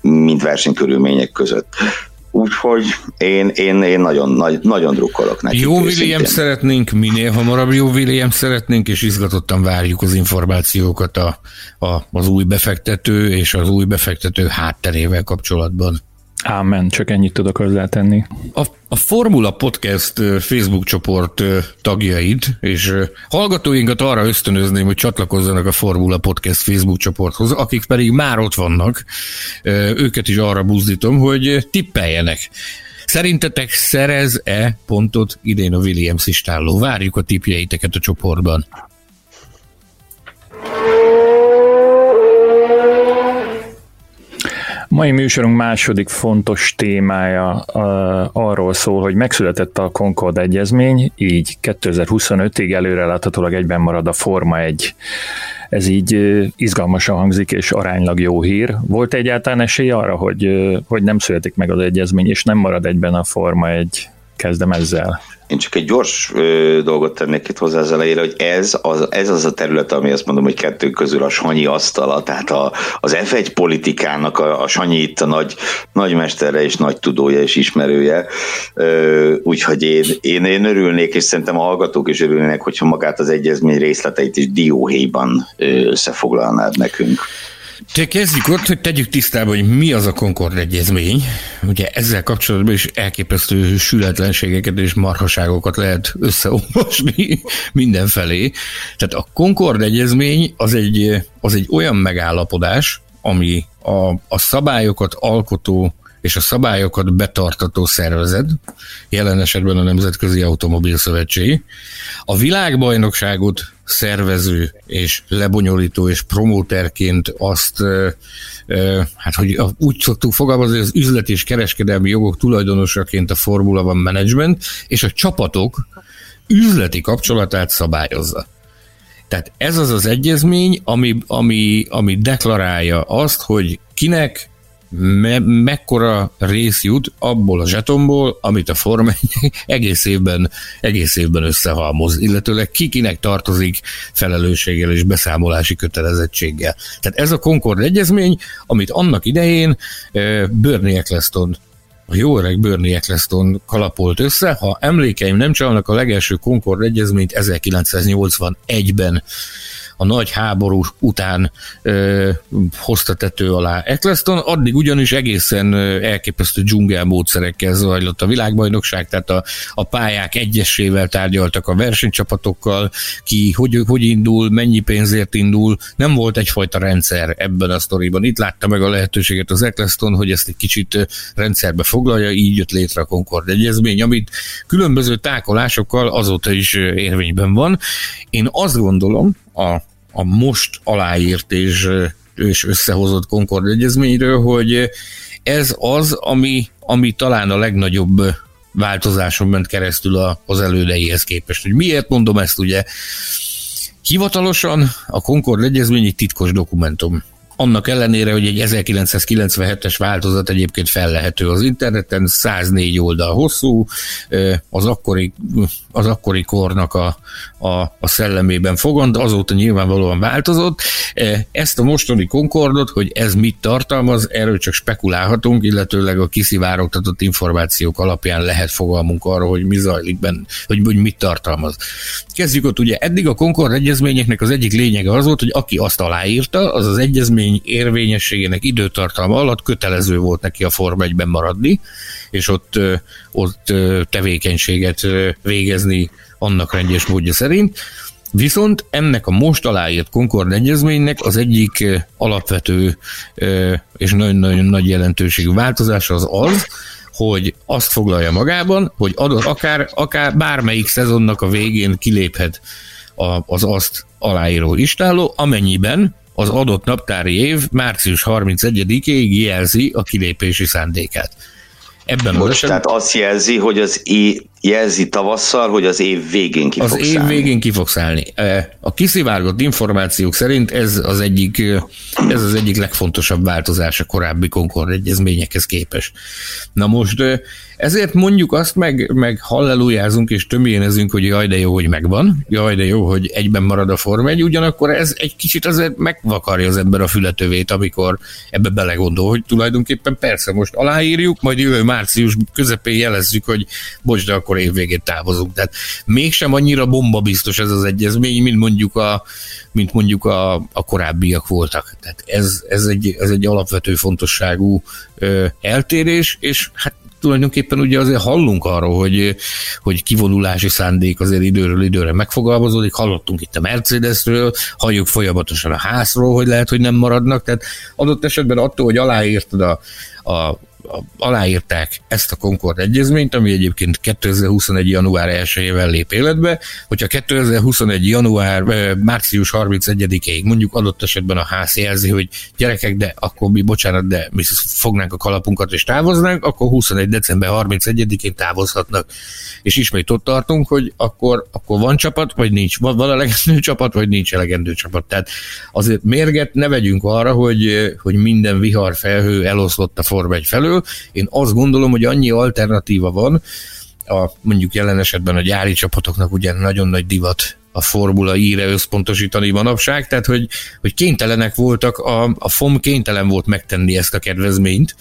mint versenykörülmények között. Úgyhogy én, én, én nagyon, nagy, nagyon drukkolok neki. Jó William szeretnénk, minél hamarabb jó William szeretnénk, és izgatottan várjuk az információkat a, a, az új befektető és az új befektető hátterével kapcsolatban. Ámen, csak ennyit tudok hozzátenni. A, a Formula Podcast Facebook csoport tagjaid és hallgatóinkat arra ösztönözném, hogy csatlakozzanak a Formula Podcast Facebook csoporthoz, akik pedig már ott vannak, őket is arra buzdítom, hogy tippeljenek. Szerintetek szerez-e pontot idén a Williams istálló? Várjuk a tippjeiteket a csoportban. Mai műsorunk második fontos témája uh, arról szól, hogy megszületett a Concord egyezmény, így 2025-ig előreláthatólag egyben marad a Forma 1. Ez így uh, izgalmasan hangzik és aránylag jó hír. Volt egyáltalán esély arra, hogy, uh, hogy nem születik meg az egyezmény, és nem marad egyben a Forma 1? Kezdem ezzel. Én csak egy gyors ö, dolgot tennék itt hozzá az elejére, hogy ez az, ez az a terület, ami azt mondom, hogy kettő közül a Sanyi asztala, tehát a, az F1 politikának a, a Sanyi itt a nagy, nagy mestere és nagy tudója és ismerője, úgyhogy én, én, én örülnék, és szerintem a hallgatók is örülnének, hogyha magát az egyezmény részleteit is dióhéjban összefoglalnád nekünk. Te kezdjük ott, hogy tegyük tisztába, hogy mi az a Concord egyezmény. Ugye ezzel kapcsolatban is elképesztő sületlenségeket és marhaságokat lehet összeolvasni mindenfelé. Tehát a Concord egyezmény az egy, az egy olyan megállapodás, ami a, a szabályokat alkotó és a szabályokat betartató szervezet, jelen esetben a Nemzetközi Automobil Szövetség, a világbajnokságot szervező és lebonyolító és promóterként azt, hát hogy úgy szoktuk fogalmazni, hogy az üzlet és kereskedelmi jogok tulajdonosaként a Formula van Management, és a csapatok üzleti kapcsolatát szabályozza. Tehát ez az az egyezmény, ami, ami, ami deklarálja azt, hogy kinek me- mekkora rész jut abból a zsetomból, amit a Forma egész évben, egész évben összehalmoz, illetőleg kikinek tartozik felelősséggel és beszámolási kötelezettséggel. Tehát ez a Concord egyezmény, amit annak idején Bernie Eccleston a jó öreg Bernie Eccleston kalapolt össze. Ha emlékeim nem csalnak, a legelső Concord egyezményt 1981-ben a nagy háború után ö, hozta tető alá Eccleston, addig ugyanis egészen elképesztő dzsungel módszerekkel zajlott a világbajnokság, tehát a, a pályák egyesével tárgyaltak a versenycsapatokkal, ki hogy, hogy indul, mennyi pénzért indul, nem volt egyfajta rendszer ebben a sztoriban. Itt látta meg a lehetőséget az Eccleston, hogy ezt egy kicsit rendszerbe foglalja, így jött létre a Concord egyezmény, amit különböző tákolásokkal azóta is érvényben van. Én azt gondolom, a a most aláírt és, és összehozott Concord egyezményről, hogy ez az, ami, ami talán a legnagyobb változáson ment keresztül az elődeihez képest. Hogy miért mondom ezt, ugye? Hivatalosan a Concord egyezmény egy titkos dokumentum annak ellenére, hogy egy 1997-es változat egyébként fellehető az interneten, 104 oldal hosszú, az akkori, az akkori kornak a, a, a szellemében fogant, azóta nyilvánvalóan változott. Ezt a mostani Concordot, hogy ez mit tartalmaz, erről csak spekulálhatunk, illetőleg a kiszivárogtatott információk alapján lehet fogalmunk arra, hogy mi zajlik benne, hogy, hogy mit tartalmaz. Kezdjük ott, ugye eddig a Concord egyezményeknek az egyik lényege az volt, hogy aki azt aláírta, az az egyezmény egyezmény érvényességének időtartalma alatt kötelező volt neki a Forma 1-ben maradni, és ott, ott tevékenységet végezni annak rendjes módja szerint. Viszont ennek a most aláírt Concord egyezménynek az egyik alapvető és nagyon-nagyon nagy jelentőségű változása az az, hogy azt foglalja magában, hogy adott, akár, akár bármelyik szezonnak a végén kiléphet az azt aláíró istáló, amennyiben az adott naptári év március 31-ig jelzi a kilépési szándékát. Ebben Most, tehát azt jelzi, hogy az é, jelzi tavasszal, hogy az év végén ki az év szállni. végén ki fog szállni. A kiszivárgott információk szerint ez az egyik, ez az egyik legfontosabb változás a korábbi Concord egyezményekhez képest. Na most ezért mondjuk azt, meg, meg hallelujázunk és tömjénezünk, hogy jaj, de jó, hogy megvan, jaj, de jó, hogy egyben marad a Form 1, ugyanakkor ez egy kicsit azért megvakarja az ember a fületövét, amikor ebbe belegondol, hogy tulajdonképpen persze most aláírjuk, majd jövő március közepén jelezzük, hogy bocs, de akkor évvégén távozunk. Tehát mégsem annyira bomba biztos ez az egyezmény, mint mondjuk a, mint mondjuk a, a korábbiak voltak. Tehát ez, ez, egy, ez egy alapvető fontosságú ö, eltérés, és hát tulajdonképpen ugye azért hallunk arról, hogy, hogy kivonulási szándék azért időről időre megfogalmazódik, hallottunk itt a Mercedesről, halljuk folyamatosan a házról, hogy lehet, hogy nem maradnak, tehát adott esetben attól, hogy aláírtad a, a aláírták ezt a Concord egyezményt, ami egyébként 2021. január 1-ével lép életbe, hogyha 2021. január, március 31-ig mondjuk adott esetben a ház jelzi, hogy gyerekek, de akkor mi, bocsánat, de mi fognánk a kalapunkat és távoznánk, akkor 21. december 31-én távozhatnak. És ismét ott tartunk, hogy akkor, akkor van csapat, vagy nincs. Van, van elegendő csapat, vagy nincs elegendő csapat. Tehát azért mérget ne vegyünk arra, hogy, hogy minden vihar felhő eloszlott a Form 1 felől, én azt gondolom, hogy annyi alternatíva van, a, mondjuk jelen esetben a gyári csapatoknak ugye nagyon nagy divat a Formula íre összpontosítani manapság, tehát hogy, hogy kénytelenek voltak, a, a FOM kénytelen volt megtenni ezt a kedvezményt,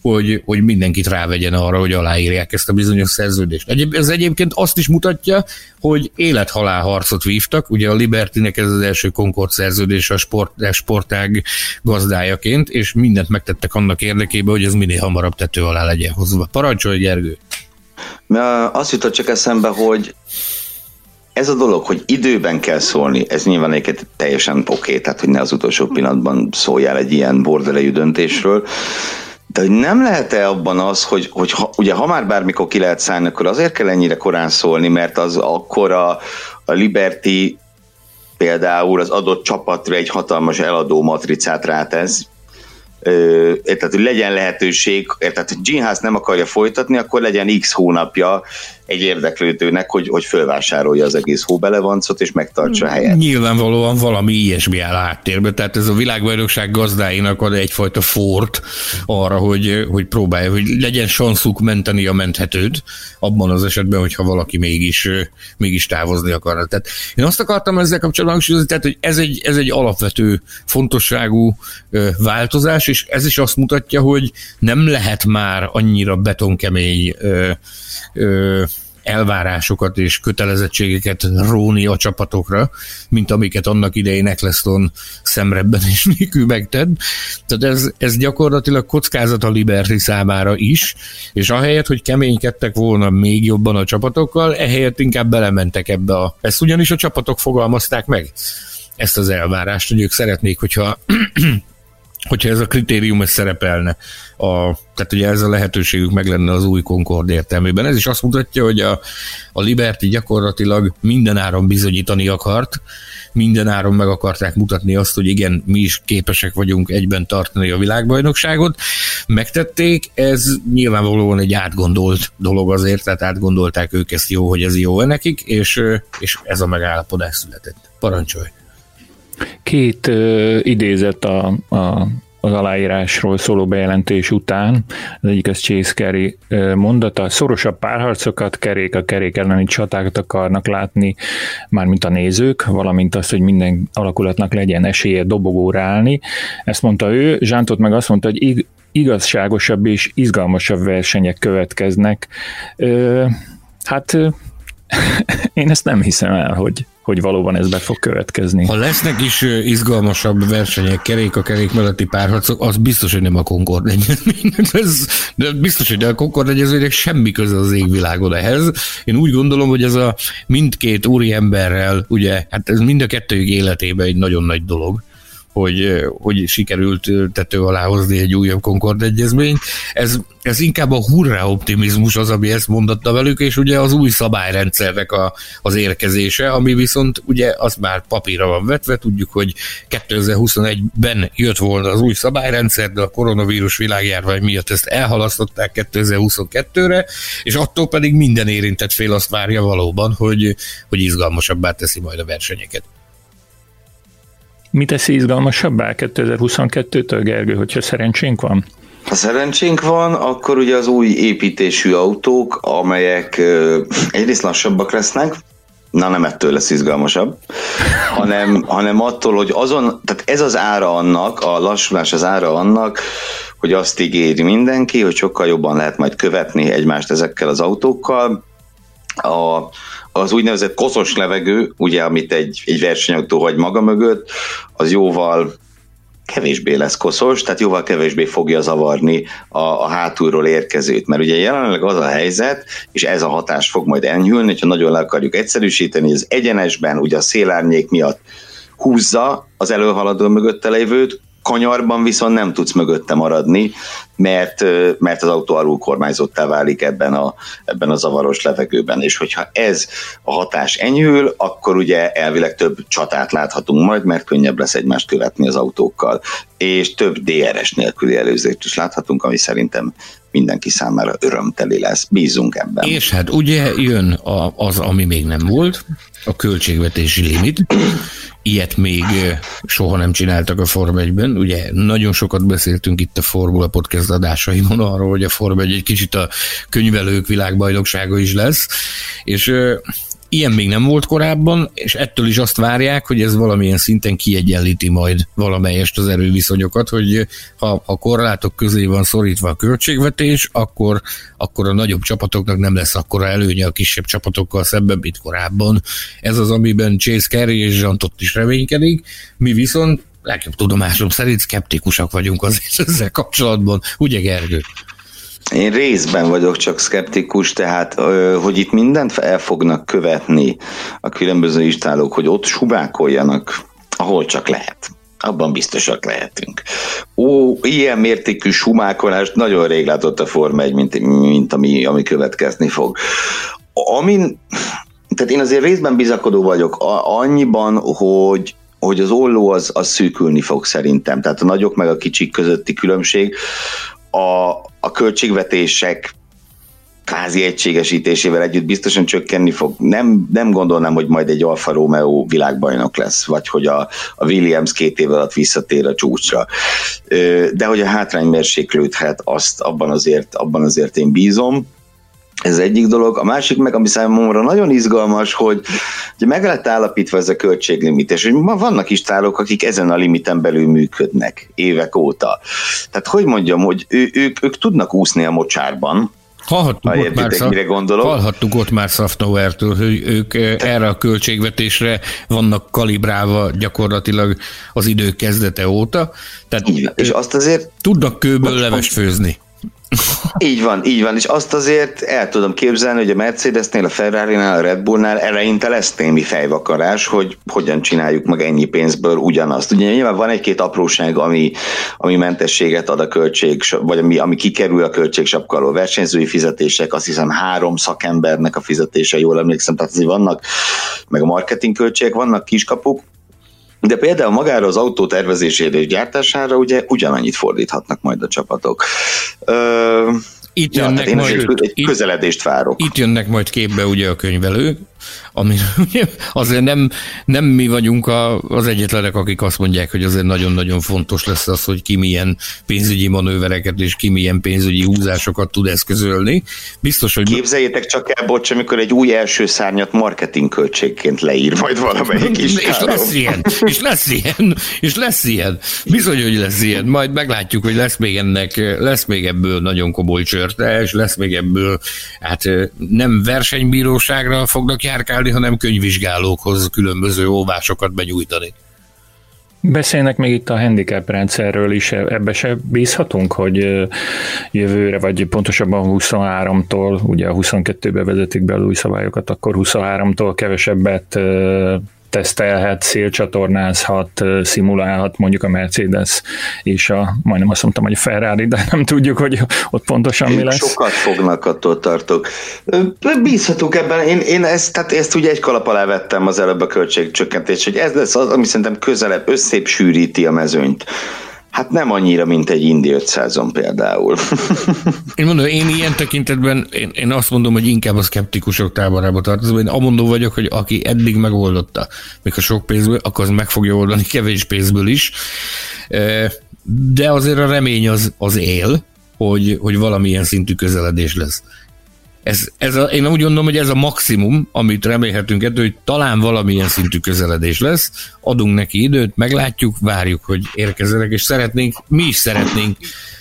hogy, hogy mindenkit rávegyen arra, hogy aláírják ezt a bizonyos szerződést. Ez egyébként azt is mutatja, hogy élethalál harcot vívtak, ugye a Libertynek ez az első Concord szerződés a sport, a sportág gazdájaként, és mindent megtettek annak érdekében, hogy ez minél hamarabb tető alá legyen hozva. Parancsolj, Gergő! Azt jutott csak eszembe, hogy ez a dolog, hogy időben kell szólni, ez nyilván egyébként teljesen oké, okay, tehát hogy ne az utolsó pillanatban szóljál egy ilyen bordelejű döntésről, de hogy nem lehet-e abban az, hogy, hogy ha, ugye ha már bármikor ki lehet szállni, akkor azért kell ennyire korán szólni, mert az akkor a, a Liberty például az adott csapatra egy hatalmas eladó matricát rátesz, tehát hogy legyen lehetőség, tehát hogy Gene nem akarja folytatni, akkor legyen x hónapja egy érdeklődőnek, hogy, hogy fölvásárolja az egész hóbelevancot, és megtartsa a helyet. Nyilvánvalóan valami ilyesmi áll háttérbe, tehát ez a világbajnokság gazdáinak ad egyfajta fort arra, hogy, hogy próbálja, hogy legyen sanszuk menteni a menthetőt, abban az esetben, hogyha valaki mégis, mégis távozni akar. Tehát én azt akartam ezzel kapcsolatban hangsúlyozni, tehát, hogy ez egy, ez egy alapvető fontosságú változás, és ez is azt mutatja, hogy nem lehet már annyira betonkemény elvárásokat és kötelezettségeket róni a csapatokra, mint amiket annak idején Eccleston szemrebben és nélkül megtett. Tehát ez, ez gyakorlatilag kockázat a Liberty számára is, és ahelyett, hogy keménykedtek volna még jobban a csapatokkal, ehelyett inkább belementek ebbe a... Ezt ugyanis a csapatok fogalmazták meg, ezt az elvárást, hogy ők szeretnék, hogyha hogyha ez a kritérium ez szerepelne, a, tehát ugye ez a lehetőségük meg lenne az új Concord értelmében. Ez is azt mutatja, hogy a, a Liberty gyakorlatilag mindenáron bizonyítani akart, mindenáron meg akarták mutatni azt, hogy igen, mi is képesek vagyunk egyben tartani a világbajnokságot. Megtették, ez nyilvánvalóan egy átgondolt dolog azért, tehát átgondolták ők ezt jó, hogy ez jó nekik, és, és ez a megállapodás született. Parancsolj! Két uh, idézet a, a az aláírásról szóló bejelentés után. Az egyik az Chase Carey mondata, szorosabb párharcokat, kerék a kerék elleni csatákat akarnak látni, mármint a nézők, valamint azt, hogy minden alakulatnak legyen esélye dobogóra állni. Ezt mondta ő, Zsántot meg azt mondta, hogy igazságosabb és izgalmasabb versenyek következnek. Hát én ezt nem hiszem el, hogy, hogy valóban ez be fog következni. Ha lesznek is izgalmasabb versenyek, kerék a kerék melletti párharcok, az biztos, hogy nem a Concord. Ez, de biztos, hogy a Concord egyezménynek semmi köze az égvilágon ehhez. Én úgy gondolom, hogy ez a mindkét úri emberrel, ugye, hát ez mind a kettőjük életében egy nagyon nagy dolog hogy, hogy sikerült tető alá hozni egy újabb Concord egyezményt. Ez, ez inkább a hurrá optimizmus az, ami ezt mondatta velük, és ugye az új szabályrendszernek a, az érkezése, ami viszont ugye az már papírra van vetve, tudjuk, hogy 2021-ben jött volna az új szabályrendszer, de a koronavírus világjárvány miatt ezt elhalasztották 2022-re, és attól pedig minden érintett fél azt várja valóban, hogy, hogy izgalmasabbá teszi majd a versenyeket. Mi teszi izgalmasabbá 2022-től, Gergő, hogyha szerencsénk van? Ha szerencsénk van, akkor ugye az új építésű autók, amelyek egyrészt lassabbak lesznek, na nem ettől lesz izgalmasabb, hanem, hanem attól, hogy azon, tehát ez az ára annak, a lassulás az ára annak, hogy azt ígéri mindenki, hogy sokkal jobban lehet majd követni egymást ezekkel az autókkal. A, az úgynevezett koszos levegő, ugye, amit egy, egy versenyautó hagy maga mögött, az jóval kevésbé lesz koszos, tehát jóval kevésbé fogja zavarni a, a hátulról érkezőt. Mert ugye jelenleg az a helyzet, és ez a hatás fog majd enyhülni, hogyha nagyon le akarjuk egyszerűsíteni, az egyenesben ugye a szélárnyék miatt húzza az előhaladó mögötte lévőt, kanyarban viszont nem tudsz mögötte maradni, mert, mert az autó alul kormányzottá válik ebben a, ebben a zavaros levegőben, és hogyha ez a hatás enyhül, akkor ugye elvileg több csatát láthatunk majd, mert könnyebb lesz egymást követni az autókkal, és több DRS nélküli előzést is láthatunk, ami szerintem mindenki számára örömteli lesz. Bízunk ebben. És hát ugye jön a, az, ami még nem volt, a költségvetési limit. Ilyet még soha nem csináltak a Form 1-ben. Ugye nagyon sokat beszéltünk itt a Formula Podcast adásaimon arról, hogy a Form 1 egy kicsit a könyvelők világbajnoksága is lesz, és Ilyen még nem volt korábban, és ettől is azt várják, hogy ez valamilyen szinten kiegyenlíti majd valamelyest az erőviszonyokat, hogy ha a korlátok közé van szorítva a költségvetés, akkor, akkor a nagyobb csapatoknak nem lesz akkora előnye a kisebb csapatokkal szemben, mint korábban. Ez az, amiben Chase Carey és Zsantott is reménykedik, mi viszont legjobb tudomásom szerint szkeptikusak vagyunk azért ezzel kapcsolatban. Ugye Gergő? Én részben vagyok csak szkeptikus, tehát hogy itt mindent el fognak követni a különböző istálók, hogy ott subákoljanak, ahol csak lehet. Abban biztosak lehetünk. Ó, ilyen mértékű sumákolást nagyon rég látott a Forma 1, mint, mint ami, ami következni fog. Amin, tehát én azért részben bizakodó vagyok annyiban, hogy hogy az olló az, az szűkülni fog szerintem. Tehát a nagyok meg a kicsik közötti különbség a, a költségvetések kvázi egységesítésével együtt biztosan csökkenni fog. Nem, nem gondolnám, hogy majd egy Alfa Romeo világbajnok lesz, vagy hogy a, a Williams két év alatt visszatér a csúcsra. De hogy a hátrány mérséklődhet, azt abban azért, abban azért én bízom. Ez egyik dolog. A másik meg, ami számomra nagyon izgalmas, hogy ugye meg lett állapítva ez a költséglimit, és hogy ma vannak is tálok, akik ezen a limiten belül működnek évek óta. Tehát hogy mondjam, hogy ő, ők, ők tudnak úszni a mocsárban, Hallhattuk ott, már szaf... mire gondolok. Hallhattuk ott már Safnauertől, hogy ők Te... erre a költségvetésre vannak kalibrálva gyakorlatilag az idő kezdete óta. Tehát és azt azért... Tudnak kőből levest főzni. Így van, így van, és azt azért el tudom képzelni, hogy a Mercedesnél, a Ferrari-nál, a Red Bullnál eleinte lesz némi fejvakarás, hogy hogyan csináljuk meg ennyi pénzből ugyanazt. Ugye nyilván van egy-két apróság, ami, ami mentességet ad a költség, vagy ami, ami kikerül a költségsapka. Versenyzői fizetések, azt hiszem három szakembernek a fizetése, jól emlékszem, tehát azért vannak, meg a marketing költségek, vannak kiskapuk, de például magára az autó tervezésére és gyártására ugye ugyanannyit fordíthatnak majd a csapatok. Ö, itt jönnek ja, majd, egy, egy közeledést várok. Itt jönnek majd képbe ugye a könyvelők, ami azért nem, nem mi vagyunk a, az egyetlenek, akik azt mondják, hogy azért nagyon-nagyon fontos lesz az, hogy ki milyen pénzügyi manővereket és ki milyen pénzügyi húzásokat tud eszközölni. Biztos, hogy... Képzeljétek csak el, bocs, amikor egy új első szárnyat marketing költségként leír majd valamelyik is. és lesz ilyen, és lesz ilyen, és lesz ilyen. Bizony, hogy lesz ilyen. Majd meglátjuk, hogy lesz még ennek, lesz még ebből nagyon komoly csörte, és lesz még ebből, hát nem versenybíróságra fognak járkálni, hanem könyvvizsgálókhoz különböző óvásokat benyújtani. Beszélnek még itt a handicap rendszerről is, ebbe se bízhatunk, hogy jövőre, vagy pontosabban 23-tól, ugye a 22-be vezetik be új szabályokat, akkor 23-tól kevesebbet tesztelhet, szélcsatornázhat, szimulálhat mondjuk a Mercedes és a, majdnem azt mondtam, hogy a Ferrari, de nem tudjuk, hogy ott pontosan mi lesz. Sokat fognak, attól tartok. Bízhatunk ebben, én, én ezt, tehát ezt ugye egy kalap alá vettem az előbb a költségcsökkentés, hogy ez lesz az, ami szerintem közelebb összép sűríti a mezőnyt. Hát nem annyira, mint egy Indi 500-on például. én mondom, én ilyen tekintetben, én, én azt mondom, hogy inkább a szkeptikusok táborába tartozom. Én amondó vagyok, hogy aki eddig megoldotta, még a sok pénzből, akkor az meg fogja oldani kevés pénzből is. De azért a remény az, az él, hogy, hogy valamilyen szintű közeledés lesz. Ez, ez a, én úgy gondolom, hogy ez a maximum, amit remélhetünk ettől, hogy talán valamilyen szintű közeledés lesz, adunk neki időt, meglátjuk, várjuk, hogy érkezzenek, és szeretnénk, mi is szeretnénk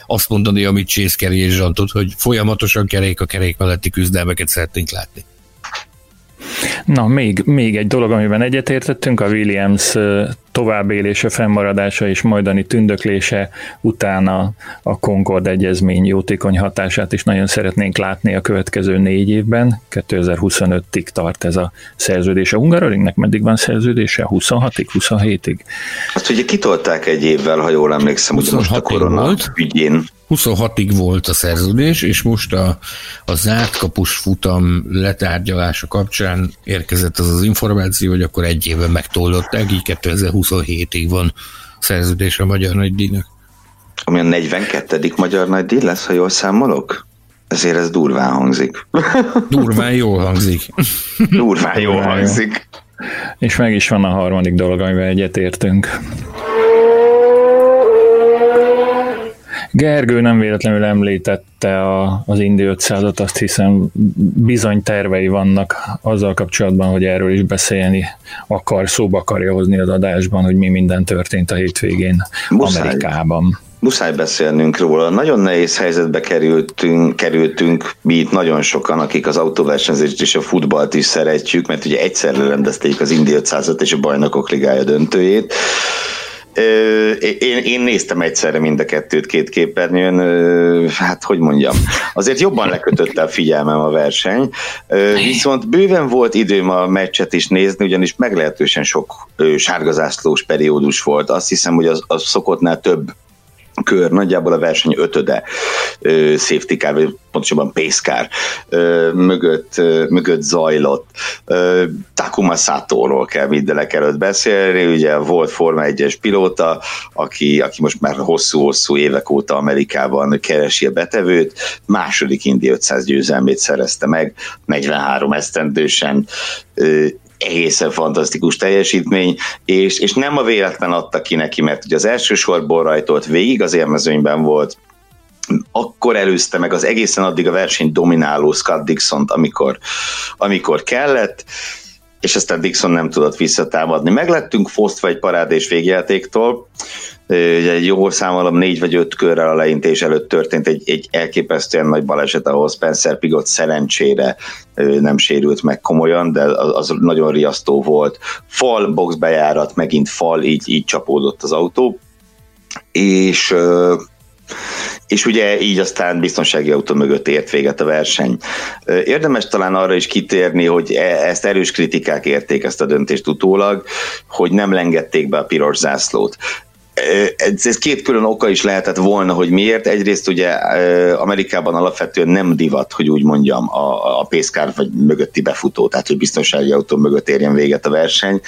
azt mondani, amit Carey és Zsantot, hogy folyamatosan kerék a kerék melletti küzdelmeket szeretnénk látni. Na, még, még egy dolog, amiben egyetértettünk, a Williams továbbélése, fennmaradása és majdani tündöklése utána a Concord egyezmény jótékony hatását is nagyon szeretnénk látni a következő négy évben. 2025-ig tart ez a szerződés. A Hungaroringnek meddig van szerződése? 26-ig, 27-ig? Azt ugye kitolták egy évvel, ha jól emlékszem, ugye most a korona volt. ügyén. 26-ig volt a szerződés, és most a, a zárt kapus futam letárgyalása kapcsán érkezett az az információ, hogy akkor egy éve megtoldották, így 2027-ig van szerződés a Magyar Nagydíjnak. Ami a 42. Magyar Nagydíj lesz, ha jól számolok? Ezért ez durván hangzik. Durván jól hangzik. Durván jól hangzik. És meg is van a harmadik dolog, amivel egyetértünk. Gergő nem véletlenül említette a, az Indi 500-at, azt hiszem bizony tervei vannak azzal kapcsolatban, hogy erről is beszélni akar, szóba akarja hozni az adásban, hogy mi minden történt a hétvégén Muszáj. Amerikában muszáj beszélnünk róla. Nagyon nehéz helyzetbe kerültünk, kerültünk mi itt nagyon sokan, akik az autóversenyzést és a futballt is szeretjük, mert ugye egyszerre rendezték az Indi 500 és a Bajnokok Ligája döntőjét. Én, én néztem egyszerre mind a kettőt két képernyőn, hát hogy mondjam, azért jobban lekötötte a figyelmem a verseny, viszont bőven volt időm a meccset is nézni, ugyanis meglehetősen sok sárgazászlós periódus volt. Azt hiszem, hogy az, az szokottnál több kör, nagyjából a verseny ötöde safety car, vagy pontosabban pace car mögött, mögött zajlott. Takuma Sato-ról kell mindenek előtt beszélni, ugye volt Forma 1-es pilóta, aki, aki most már hosszú-hosszú évek óta Amerikában keresi a betevőt, második Indi 500 győzelmét szerezte meg, 43 esztendősen egészen fantasztikus teljesítmény, és, és nem a véletlen adta ki neki, mert ugye az első sorból rajtolt végig az élmezőnyben volt, akkor előzte meg az egészen addig a verseny domináló Scott dixon amikor, amikor kellett, és aztán Dixon nem tudott visszatámadni. Meglettünk fosztva egy parádés végjátéktól, egy jó számolom négy vagy öt körrel a leintés előtt történt egy, egy elképesztően nagy baleset, ahol Spencer Pigot szerencsére nem sérült meg komolyan, de az, az nagyon riasztó volt. Fal, boxbejárat, megint fal, így, így csapódott az autó, és és ugye így aztán biztonsági autó mögött ért véget a verseny. Érdemes talán arra is kitérni, hogy e, ezt erős kritikák érték ezt a döntést utólag, hogy nem lengették be a piros zászlót ez, ez két külön oka is lehetett volna, hogy miért. Egyrészt ugye Amerikában alapvetően nem divat, hogy úgy mondjam, a, a pészkár vagy mögötti befutó, tehát hogy biztonsági autó mögött érjen véget a verseny.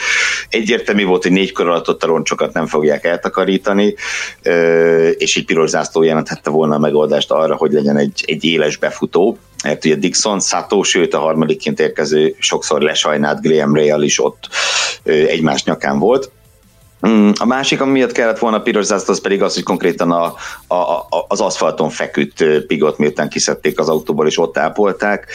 Egyértelmű volt, hogy négy kör alatt ott a roncsokat nem fogják eltakarítani, és egy piros zászló jelenthette volna a megoldást arra, hogy legyen egy, egy éles befutó, mert ugye Dixon, Sato, sőt a harmadikként érkező sokszor lesajnált Graham Ray is ott egymás nyakán volt a másik, ami miatt kellett volna piros zászló, az pedig az, hogy konkrétan a, a, a, az aszfalton feküdt pigot, miután kiszedték az autóból, és ott ápolták.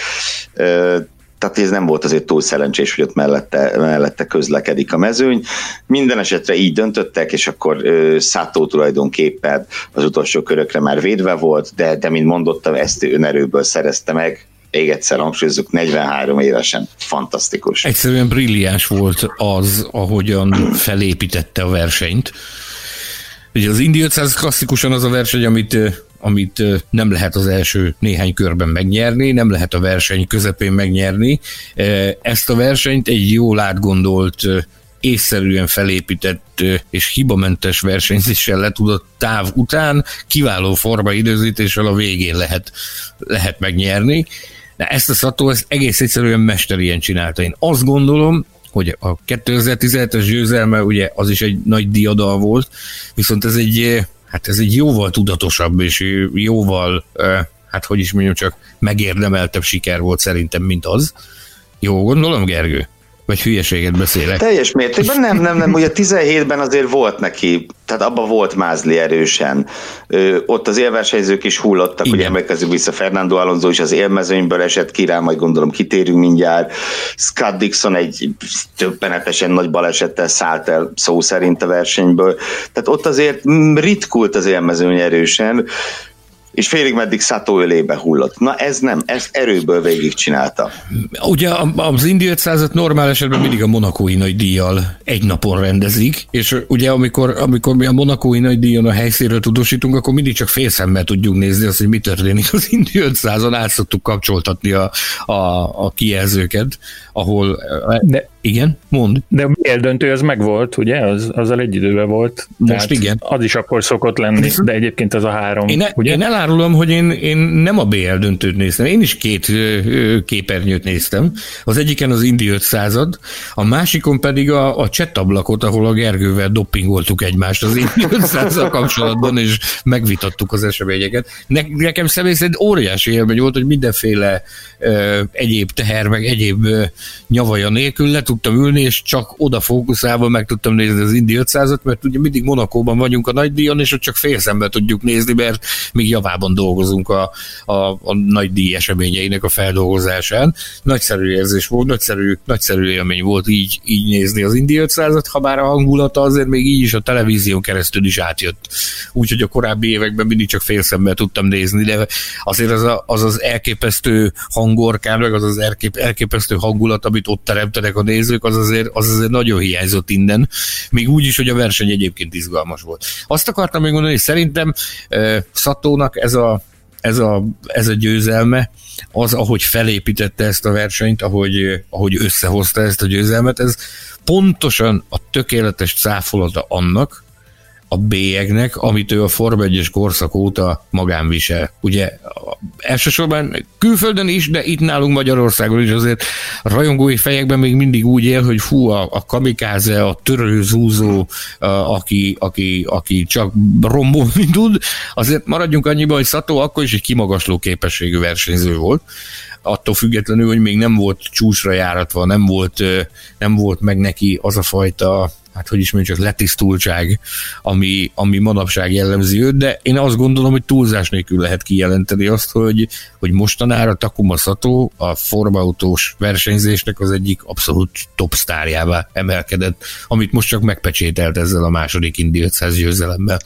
Tehát ez nem volt azért túl szerencsés, hogy ott mellette, mellette közlekedik a mezőny. Minden esetre így döntöttek, és akkor Szátó tulajdonképpen az utolsó körökre már védve volt, de, de mint mondottam, ezt önerőből szerezte meg, még egyszer hangsúlyozzuk, 43 évesen fantasztikus. Egyszerűen brilliáns volt az, ahogyan felépítette a versenyt. Ugye az Indy 500 klasszikusan az a verseny, amit amit nem lehet az első néhány körben megnyerni, nem lehet a verseny közepén megnyerni. Ezt a versenyt egy jól átgondolt észszerűen felépített és hibamentes versenyzéssel le tudott táv után kiváló forma időzítéssel a végén lehet, lehet megnyerni. De ezt a Szató ezt egész egyszerűen mesterien csinálta. Én azt gondolom, hogy a 2017-es győzelme ugye az is egy nagy diadal volt, viszont ez egy, hát ez egy jóval tudatosabb és jóval, hát hogy is mondjam, csak megérdemeltebb siker volt szerintem, mint az. Jó gondolom, Gergő? Vagy hülyeséget beszélek? Teljes mértékben nem, nem, nem. Ugye 17-ben azért volt neki, tehát abban volt mázli erősen. Ö, ott az élversenyzők is hullottak, Igen. ugye emlékezzük vissza, Fernando Alonso is az élmezőnyből esett ki rá, majd gondolom kitérünk mindjárt. Scott Dixon egy többenetesen nagy balesettel szállt el szó szerint a versenyből. Tehát ott azért ritkult az élmezőny erősen és félig meddig Sato ölébe hullott. Na ez nem, ezt erőből végigcsinálta. Ugye az Indy 500 normál esetben mindig a monakói nagy díjjal egy napon rendezik, és ugye amikor, amikor mi a monakói nagy díjon a helyszínről tudósítunk, akkor mindig csak félszemmel tudjuk nézni azt, hogy mi történik az Indy 500-on, át szoktuk kapcsoltatni a, a, a kijelzőket, ahol... De, igen, mond. De a BL döntő az megvolt, ugye? Az, azzal egy időben volt. Most igen. Az is akkor szokott lenni, de egyébként az a három. Én, ugye? én elárulom, hogy én, én nem a BL döntőt néztem, én is két képernyőt néztem. Az egyiken az Indi 500 a másikon pedig a, a chat ablakot, ahol a Gergővel doppingoltuk egymást az Indi 500 kapcsolatban, és megvitattuk az eseményeket. Ne, nekem személy szerint óriási élmény volt, hogy mindenféle ö, egyéb teher, meg egyéb ö, nyavaja nélkül le tudtam ülni, és csak oda fókuszálva meg tudtam nézni az Indi 500-at, mert ugye mindig Monakóban vagyunk a nagy díjon, és ott csak fél szemben tudjuk nézni, mert még javában dolgozunk a, a, a nagy díj eseményeinek a feldolgozásán. Nagyszerű érzés volt, nagyszerű, nagyszerű élmény volt így, így nézni az Indi 500-at, ha bár a hangulata azért még így is a televízión keresztül is átjött. Úgyhogy a korábbi években mindig csak fél szemben tudtam nézni, de azért az a, az, az elképesztő hangorkán, meg az az elkép, elképesztő hangulat, amit ott teremtenek a nézők, az azért, az azért nagyon hiányzott innen, még úgy is, hogy a verseny egyébként izgalmas volt. Azt akartam még mondani, hogy szerintem uh, Szatónak ez a, ez a, ez a győzelme, az, ahogy felépítette ezt a versenyt, ahogy, ahogy összehozta ezt a győzelmet, ez pontosan a tökéletes cáfolata annak, a bélyegnek, amit ő a Forma 1 korszak óta magán visel. Ugye elsősorban külföldön is, de itt nálunk Magyarországon is azért a rajongói fejekben még mindig úgy él, hogy fú, a, a kamikáze, a törőzúzó, a, aki, aki, aki csak rombolni tud, azért maradjunk annyiba, hogy Szató akkor is egy kimagasló képességű versenyző volt, attól függetlenül, hogy még nem volt csúcsra járatva, nem volt, nem volt meg neki az a fajta hát hogy is mondjuk letisztultság, ami, ami manapság jellemzi őt, de én azt gondolom, hogy túlzás nélkül lehet kijelenteni azt, hogy, hogy mostanára Takuma Sato a formautós versenyzésnek az egyik abszolút top sztárjává emelkedett, amit most csak megpecsételt ezzel a második Indi 500 győzelemmel.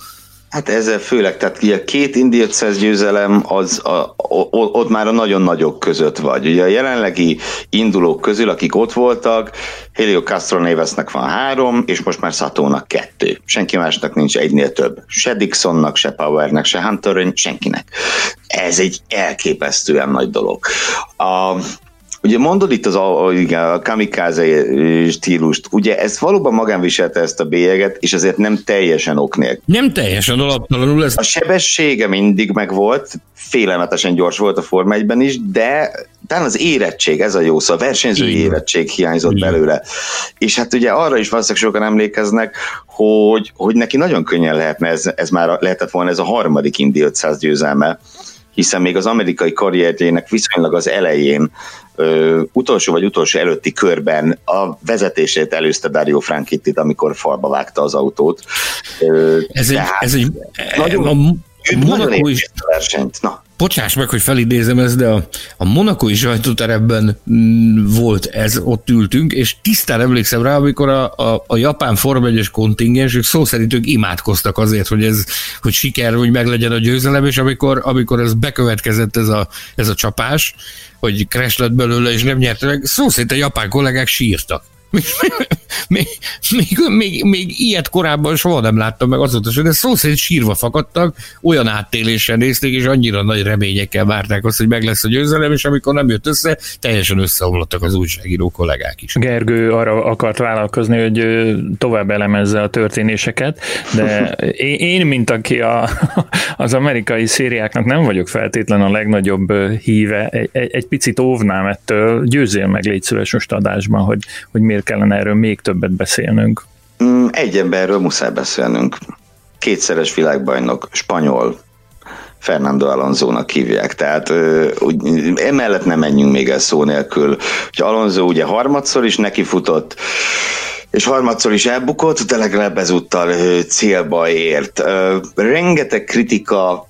Hát ezzel főleg, tehát ugye két Indi 500 győzelem, az a, ott már a nagyon nagyok között vagy. Ugye a jelenlegi indulók közül, akik ott voltak, Helio Castro Nevesnek van három, és most már Satónak kettő. Senki másnak nincs egynél több. Se Dixonnak, se Powernek, se Hunterön, senkinek. Ez egy elképesztően nagy dolog. A, Ugye mondod itt az a, igen, a kamikáze stílust, ugye ez valóban magán viselte ezt a bélyeget, és azért nem teljesen ok nélkül. Nem teljesen alaptalanul ez. A sebessége mindig megvolt, félelmetesen gyors volt a Forma 1 is, de talán az érettség, ez a jó szó, a versenyzői Igen. érettség hiányzott Igen. belőle. És hát ugye arra is valószínűleg sokan emlékeznek, hogy, hogy neki nagyon könnyen lehetne, ez, ez már lehetett volna ez a harmadik Indy 500 győzelme, hiszen még az amerikai karrierjének viszonylag az elején ö, utolsó vagy utolsó előtti körben a vezetését előzte Dario Frankittit, amikor falba vágta az autót. Ö, ez, egy, ez egy nagyon, a, Monaco is, versenyt. Na. Bocsáss meg, hogy felidézem ezt, de a, a monakói sajtóterepben mm, volt ez, ott ültünk, és tisztán emlékszem rá, amikor a, a, a japán Form 1 kontingens, ők szó szerint ők imádkoztak azért, hogy ez, hogy siker, hogy meglegyen a győzelem, és amikor, amikor ez bekövetkezett ez a, ez a csapás, hogy crash lett belőle, és nem nyert meg, szó szerint a japán kollégák sírtak még, még, még, még, ilyet korábban soha nem láttam meg azóta de szó szerint sírva fakadtak, olyan áttéléssel nézték, és annyira nagy reményekkel várták azt, hogy meg lesz a győzelem, és amikor nem jött össze, teljesen összeomlottak az újságíró kollégák is. Gergő arra akart vállalkozni, hogy tovább elemezze a történéseket, de én, mint aki a, az amerikai szériáknak nem vagyok feltétlen a legnagyobb híve, egy, egy picit óvnám ettől, győzzél meg légy szíves most adásban, hogy, hogy miért kellene erről még többet beszélnünk. Mm, egy emberről muszáj beszélnünk. Kétszeres világbajnok, spanyol, Fernando Alonso-nak hívják. Tehát úgy, emellett nem menjünk még el szó nélkül. Hogy Alonso ugye harmadszor is nekifutott, és harmadszor is elbukott, de legalább ezúttal célba ért. Rengeteg kritika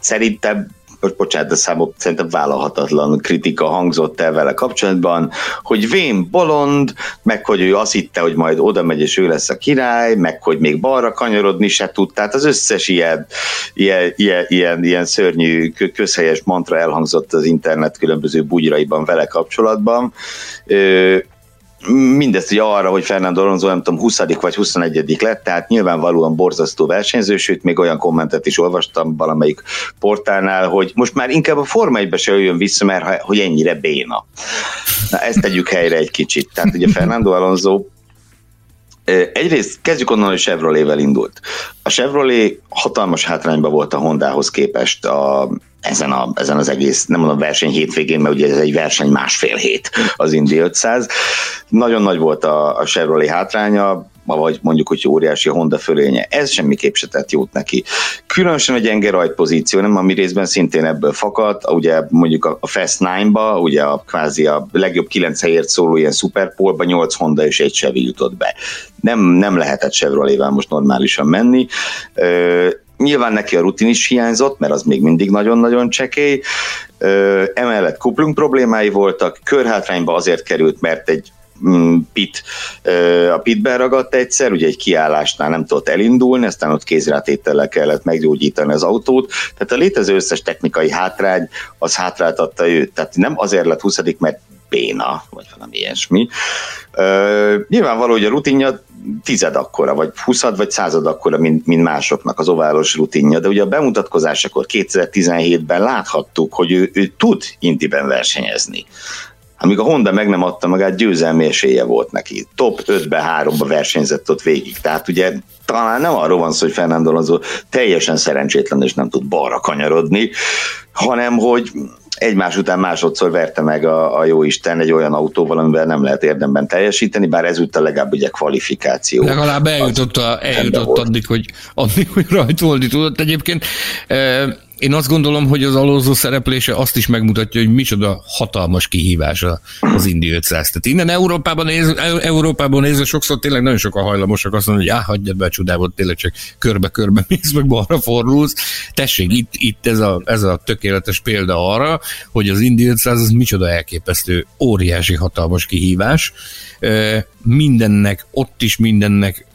szerintem most bocsánat, de számok szerintem vállalhatatlan kritika hangzott el vele kapcsolatban, hogy vén bolond, meg hogy ő azt hitte, hogy majd oda megy és ő lesz a király, meg hogy még balra kanyarodni se tud, tehát az összes ilyen, ilyen, ilyen, ilyen, ilyen szörnyű közhelyes mantra elhangzott az internet különböző bugyraiban vele kapcsolatban mindezt hogy arra, hogy Fernando Alonso nem tudom 20. vagy 21. lett, tehát nyilvánvalóan borzasztó versenyző, sőt még olyan kommentet is olvastam valamelyik portálnál, hogy most már inkább a Forma 1 se jöjjön vissza, mert hogy ennyire béna. Na ezt tegyük helyre egy kicsit. Tehát ugye Fernando Alonso Egyrészt kezdjük onnan, hogy Chevrolet-vel indult. A Chevrolet hatalmas hátrányban volt a Hondához képest a, ezen, a, ezen az egész, nem mondom verseny hétvégén, mert ugye ez egy verseny másfél hét az Indy 500. Nagyon nagy volt a, a Chevrolet hátránya, vagy mondjuk, hogy óriási a Honda fölénye. Ez semmiképp se tett jót neki. Különösen a gyenge rajtpozíció, nem ami részben szintén ebből fakad, ugye mondjuk a Fast 9-ba, ugye a kvázi a legjobb kilenc helyért szóló ilyen Superpolba 8 Honda és egy Chevy jutott be. Nem, nem lehetett Chevrolet-vel most normálisan menni. Nyilván neki a rutin is hiányzott, mert az még mindig nagyon-nagyon csekély. Emellett kuplung problémái voltak, körhátrányba azért került, mert egy mm, pit, a pitben ragadt egyszer, ugye egy kiállásnál nem tudott elindulni, aztán ott kézrátétellel kellett meggyógyítani az autót, tehát a létező összes technikai hátrány, az hátráltatta őt, tehát nem azért lett 20 mert béna, vagy valami ilyesmi. Uh, nyilvánvaló, hogy a rutinja tized akkora, vagy huszad, vagy század akkora, mint, mint másoknak az oválos rutinja, de ugye a bemutatkozásakor 2017-ben láthattuk, hogy ő, ő tud intiben versenyezni amíg a Honda meg nem adta magát, győzelmi esélye volt neki. Top 5-be, 3-ba versenyzett ott végig. Tehát ugye talán nem arról van szó, hogy Fernando Alonso teljesen szerencsétlen és nem tud balra kanyarodni, hanem hogy egymás után másodszor verte meg a, a jó Isten egy olyan autóval, amivel nem lehet érdemben teljesíteni, bár ezúttal legalább ugye kvalifikáció. Legalább eljutott, a, eljutott addig, hogy, addig, hogy rajtolni tudott. Egyébként e- én azt gondolom, hogy az alózó szereplése azt is megmutatja, hogy micsoda hatalmas kihívás az Indi 500. Tehát innen Európában, néz, Európában nézve sokszor tényleg nagyon sokan hajlamosak azt mondani, hogy á, hagyjad be a csodából, tényleg csak körbe-körbe mész, meg balra fordulsz. Tessék, itt, itt ez, a, ez a tökéletes példa arra, hogy az Indi 500 az micsoda elképesztő, óriási, hatalmas kihívás mindennek, ott is mindennek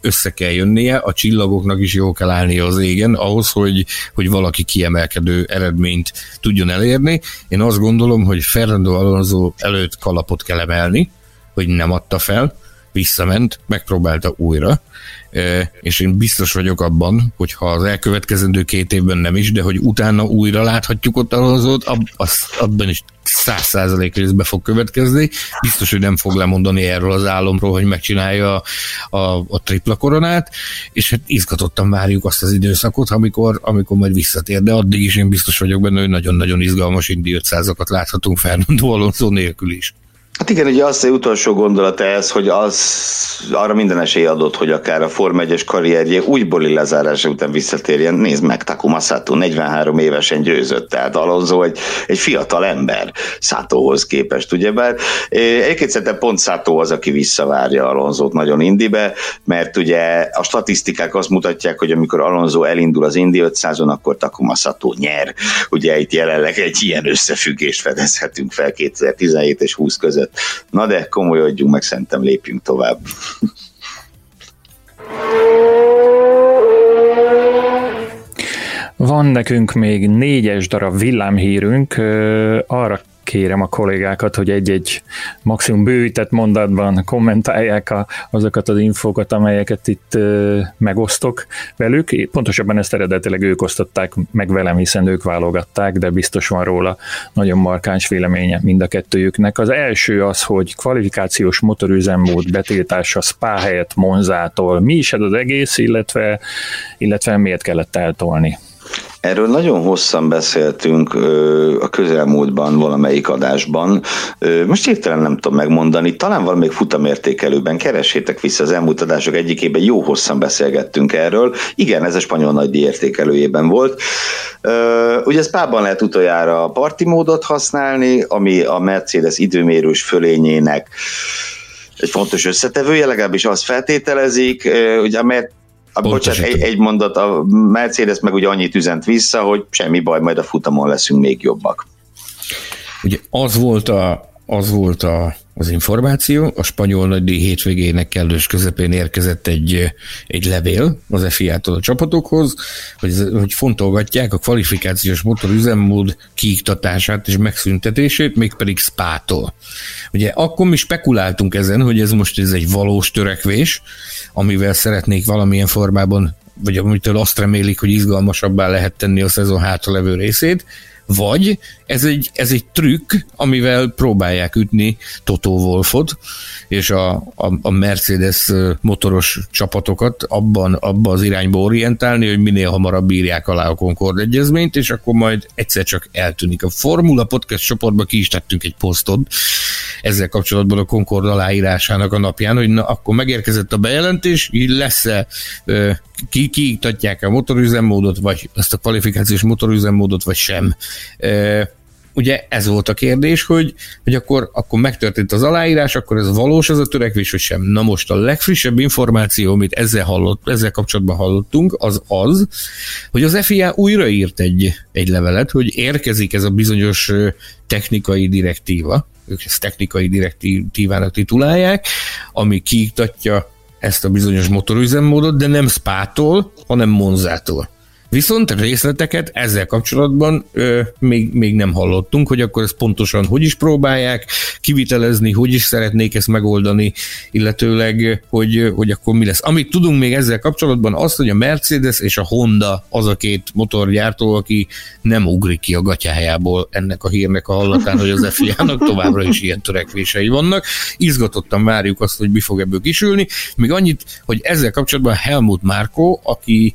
össze kell jönnie, a csillagoknak is jó kell állnia az égen, ahhoz, hogy, hogy valaki kiemelkedő eredményt tudjon elérni. Én azt gondolom, hogy Fernando Alonso előtt kalapot kell emelni, hogy nem adta fel, visszament, megpróbálta újra, és én biztos vagyok abban, hogy ha az elkövetkezendő két évben nem is, de hogy utána újra láthatjuk ott Alonzót, ab, az, abban is száz százalék részbe fog következni. Biztos, hogy nem fog lemondani erről az álomról, hogy megcsinálja a, a, a tripla koronát, és hát izgatottan várjuk azt az időszakot, amikor, amikor majd visszatér, de addig is én biztos vagyok benne, hogy nagyon-nagyon izgalmas Indi 500-akat láthatunk Fernando Alonso nélkül is. Hát igen, ugye az utolsó gondolata ez, hogy az arra minden esély adott, hogy akár a Form 1 karrierje újbóli lezárása után visszatérjen. Nézd meg, Takuma Sato 43 évesen győzött, tehát Alonso egy, egy fiatal ember Szátóhoz képest, ugyebár. Egyébként szerintem pont Szátó az, aki visszavárja Alonzót nagyon indibe, mert ugye a statisztikák azt mutatják, hogy amikor Alonso elindul az Indi 500-on, akkor Takuma Sato nyer. Ugye itt jelenleg egy ilyen összefüggést fedezhetünk fel 2017 és 20 között Na de komolyodjunk meg, szerintem lépjünk tovább. Van nekünk még négyes darab villámhírünk, arra kérem a kollégákat, hogy egy-egy maximum bővített mondatban kommentálják a, azokat az infókat, amelyeket itt ö, megosztok velük. Pontosabban ezt eredetileg ők osztották meg velem, hiszen ők válogatták, de biztos van róla nagyon markáns véleménye mind a kettőjüknek. Az első az, hogy kvalifikációs motorüzemmód betiltása Spa helyett Monzától. Mi is ez az egész, illetve, illetve miért kellett eltolni? Erről nagyon hosszan beszéltünk a közelmúltban valamelyik adásban. Most hirtelen nem tudom megmondani, talán valamelyik futamértékelőben keressétek vissza az elmúlt adások egyikében, jó hosszan beszélgettünk erről. Igen, ez a spanyol nagydíj értékelőjében volt. Ugye Spában lehet utoljára a parti módot használni, ami a Mercedes időmérős fölényének egy fontos összetevője, legalábbis azt feltételezik. Ugye a a, bocsánat, egy, egy mondat, a Mercedes meg ugye annyit üzent vissza, hogy semmi baj, majd a futamon leszünk még jobbak. Ugye az volt a, az volt a, az információ, a spanyol nagydíj hétvégének kellős közepén érkezett egy, egy levél az FIA-tól a csapatokhoz, hogy, hogy fontolgatják a kvalifikációs motor üzemmód kiiktatását és megszüntetését, mégpedig Spától. Ugye akkor mi spekuláltunk ezen, hogy ez most ez egy valós törekvés, amivel szeretnék valamilyen formában vagy amitől azt remélik, hogy izgalmasabbá lehet tenni a szezon hátralevő részét, vagy ez egy, ez egy trükk, amivel próbálják ütni Toto Wolfot, és a, a, a Mercedes motoros csapatokat abban, abban az irányba orientálni, hogy minél hamarabb írják alá a Concord egyezményt, és akkor majd egyszer csak eltűnik. A Formula Podcast csoportban ki is tettünk egy posztot ezzel kapcsolatban a Concord aláírásának a napján, hogy na, akkor megérkezett a bejelentés, így lesz-e ki, kiiktatják a motorüzemmódot, vagy ezt a kvalifikációs motorüzemmódot, vagy sem ugye ez volt a kérdés, hogy, hogy akkor, akkor megtörtént az aláírás, akkor ez valós az a törekvés, vagy sem. Na most a legfrissebb információ, amit ezzel, hallott, ezzel kapcsolatban hallottunk, az az, hogy az FIA újra írt egy, egy levelet, hogy érkezik ez a bizonyos technikai direktíva, ők ezt technikai direktívának titulálják, ami kiiktatja ezt a bizonyos motorüzemmódot, de nem Spától, hanem Monzától. Viszont részleteket ezzel kapcsolatban ö, még, még nem hallottunk, hogy akkor ezt pontosan hogy is próbálják kivitelezni, hogy is szeretnék ezt megoldani, illetőleg, hogy, hogy akkor mi lesz. Amit tudunk még ezzel kapcsolatban, az, hogy a Mercedes és a Honda az a két motorgyártó, aki nem ugrik ki a gatyájából ennek a hírnek a hallatán, hogy az FIA-nak továbbra is ilyen törekvései vannak. Izgatottan várjuk azt, hogy mi fog ebből kisülni. Még annyit, hogy ezzel kapcsolatban Helmut Márko, aki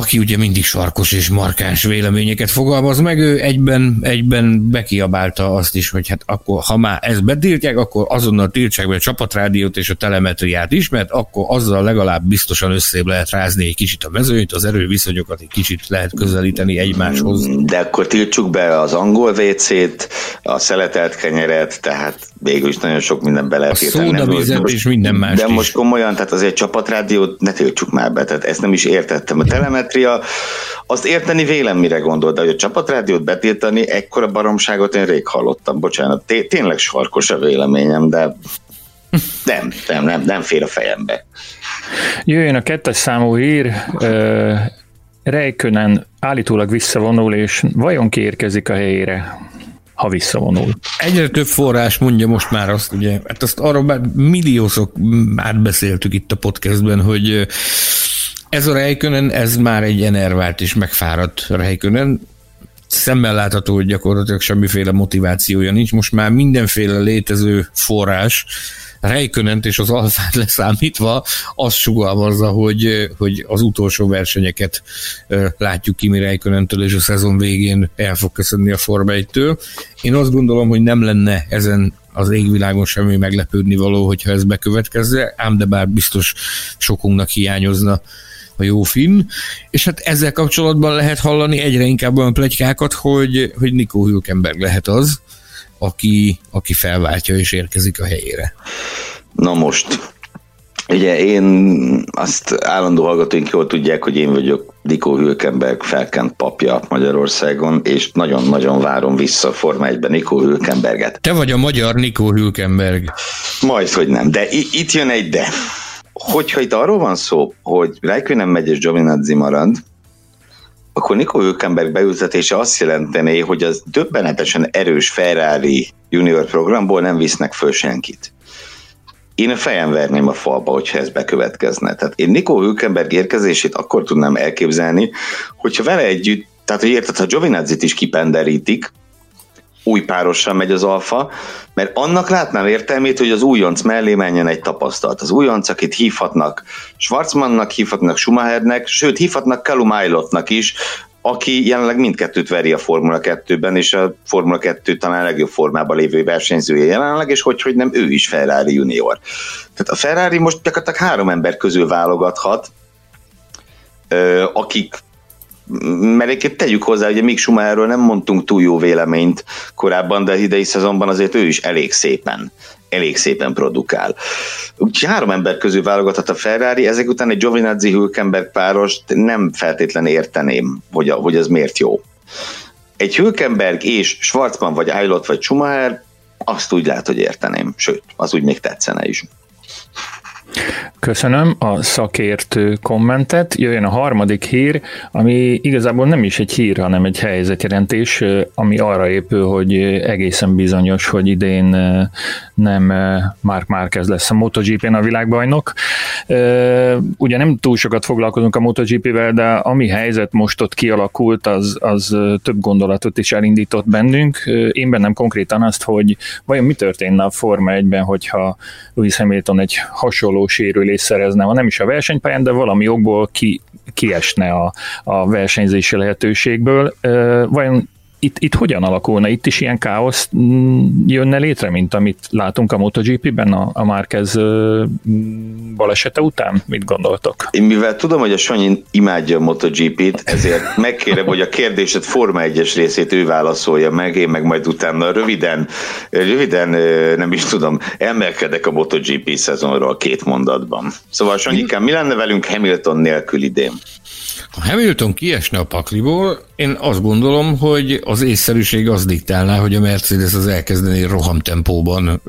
aki ugye mindig sarkos és markáns véleményeket fogalmaz meg, ő egyben, egyben bekiabálta azt is, hogy hát akkor, ha már ezt betiltják, akkor azonnal tiltsák be a csapatrádiót és a telemetriát is, mert akkor azzal legalább biztosan összébb lehet rázni egy kicsit a mezőnyt, az erőviszonyokat egy kicsit lehet közelíteni egymáshoz. De akkor tiltsuk be az angol WC-t, a szeletelt kenyeret, tehát végül is nagyon sok minden be lehet a szódavizet és minden más De is. most komolyan, tehát azért csapatrádiót ne tiltsuk már be, tehát ezt nem is értettem. A telemetria, azt érteni vélem mire gondol, de hogy a csapatrádiót betiltani, ekkora baromságot én rég hallottam, bocsánat, té- tényleg sarkos a véleményem, de nem, nem, nem, nem fér a fejembe. Jöjjön a kettes számú hír, Rejkönen állítólag visszavonul, és vajon kiérkezik a helyére? ha visszavonul. Egyre több forrás mondja most már azt, ugye, hát azt arról már milliószok átbeszéltük itt a podcastben, hogy ez a Reikönen, ez már egy enervált és megfáradt Reikönen, szemmel látható, hogy gyakorlatilag semmiféle motivációja nincs. Most már mindenféle létező forrás Reikönent és az alfát leszámítva azt sugalmazza, hogy, hogy az utolsó versenyeket látjuk Kimi Reikönentől, és a szezon végén el fog köszönni a Forma 1-től. Én azt gondolom, hogy nem lenne ezen az égvilágon semmi meglepődni való, hogyha ez bekövetkezze, ám de bár biztos sokunknak hiányozna a jó finn, és hát ezzel kapcsolatban lehet hallani egyre inkább olyan plegykákat, hogy, hogy Nico Hülkenberg lehet az, aki, aki felváltja és érkezik a helyére. Na most, ugye én azt állandó hallgatóink jól tudják, hogy én vagyok Dikó Hülkenberg felkent papja Magyarországon, és nagyon-nagyon várom vissza a Forma 1-ben Nikó Hülkenberget. Te vagy a magyar Nikó Hülkenberg. Majd, hogy nem, de itt jön egy de. Hogyha itt arról van szó, hogy Räikkönen megy és Giovinazzi marad, akkor Nico Hülkenberg beültetése azt jelentené, hogy az döbbenetesen erős Ferrari junior programból nem visznek föl senkit. Én a fejem verném a falba, hogyha ez bekövetkezne. Tehát én Nico Hülkenberg érkezését akkor tudnám elképzelni, hogyha vele együtt, tehát hogy érted, ha Giovinazzi-t is kipenderítik, új párossal megy az alfa, mert annak látnám értelmét, hogy az újonc mellé menjen egy tapasztalt. Az újonc, akit hívhatnak Schwarzmannnak, hívhatnak Schumachernek, sőt, hívhatnak Callum Aylotnak is, aki jelenleg mindkettőt veri a Formula 2-ben, és a Formula 2 talán legjobb formában lévő versenyzője jelenleg, és hogy, hogy nem ő is Ferrari junior. Tehát a Ferrari most gyakorlatilag három ember közül válogathat, akik mert egyébként tegyük hozzá, hogy Mick Schumacherről nem mondtunk túl jó véleményt korábban, de idei szezonban azért ő is elég szépen elég szépen produkál. Úgyhogy három ember közül válogathat a Ferrari, ezek után egy Giovinazzi Hülkenberg párost nem feltétlen érteném, hogy, a, hogy az miért jó. Egy Hülkenberg és Schwarzman vagy Eilot vagy Schumacher, azt úgy lehet, hogy érteném, sőt, az úgy még tetszene is. Köszönöm a szakértő kommentet. Jöjjön a harmadik hír, ami igazából nem is egy hír, hanem egy helyzetjelentés, ami arra épül, hogy egészen bizonyos, hogy idén nem Mark Márquez lesz a MotoGP-n a világbajnok. Ugye nem túl sokat foglalkozunk a MotoGP-vel, de ami helyzet most ott kialakult, az, az több gondolatot is elindított bennünk. Én bennem konkrétan azt, hogy vajon mi történne a Forma 1-ben, hogyha Lewis Hamilton egy hasonló sérülés szerezne, ha nem is a versenypályán, de valami jogból ki, kiesne a, a versenyzési lehetőségből. Vajon itt, itt hogyan alakulna? Itt is ilyen káosz mm, jönne létre, mint amit látunk a MotoGP-ben a, a Márquez balesete után? Mit gondoltok? Én mivel tudom, hogy a Sanyi imádja a MotoGP-t, ezért megkérem, hogy a kérdésed Forma 1-es részét ő válaszolja meg, én meg majd utána röviden, röviden nem is tudom, emelkedek a MotoGP szezonról két mondatban. Szóval Sanyikám, mi lenne velünk Hamilton nélkül idén? Ha Hamilton kiesne a pakliból, én azt gondolom, hogy az észszerűség az diktálná, hogy a Mercedes az elkezdeni rohamtempóban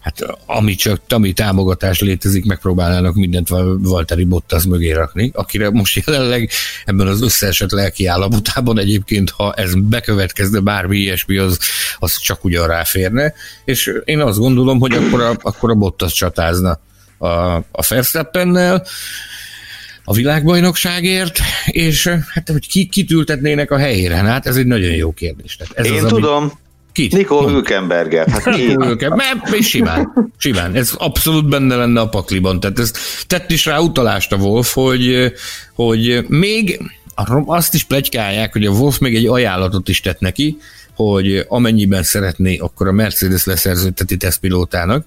hát ami csak ami támogatás létezik, megpróbálnának mindent Valtteri Bottas mögé rakni, akire most jelenleg ebben az összeesett lelki állapotában egyébként, ha ez bekövetkezne bármi ilyesmi, az, az csak ugyan ráférne, és én azt gondolom, hogy akkor a, akkor a Bottas csatázna a, a Verstappennel, a világbajnokságért, és hát hogy ki, kit ültetnének a helyére? Hát ez egy nagyon jó kérdés. Tehát ez Én az, tudom. Ami... Kit? Nikó Hülkenberger. Hát Nikó Hülkenberger. Simán, simán. Ez abszolút benne lenne a pakliban. Tehát ez tett is rá utalást a Wolf, hogy, hogy még azt is plegykálják, hogy a Wolf még egy ajánlatot is tett neki, hogy amennyiben szeretné, akkor a Mercedes leszerződteti tesztpilótának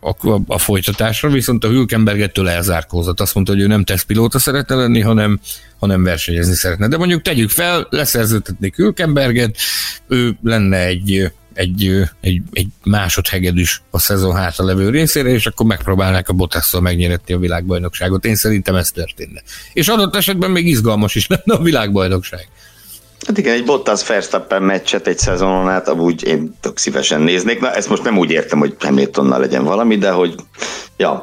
a, a folytatásra, viszont a Hülkenbergettől elzárkózott. Azt mondta, hogy ő nem tesztpilóta szeretne lenni, hanem, hanem versenyezni szeretne. De mondjuk tegyük fel, leszerződtetnék Hülkenberget, ő lenne egy, egy, egy, egy másodhegedűs a szezon hátra levő részére, és akkor megpróbálnák a Bottasszal megnyeretni a világbajnokságot. Én szerintem ez történne. És adott esetben még izgalmas is lenne a világbajnokság. Hát igen, egy Bottas Verstappen meccset egy szezonon át amúgy én tök szívesen néznék. Na, ezt most nem úgy értem, hogy Hamiltonnal legyen valami, de hogy ja,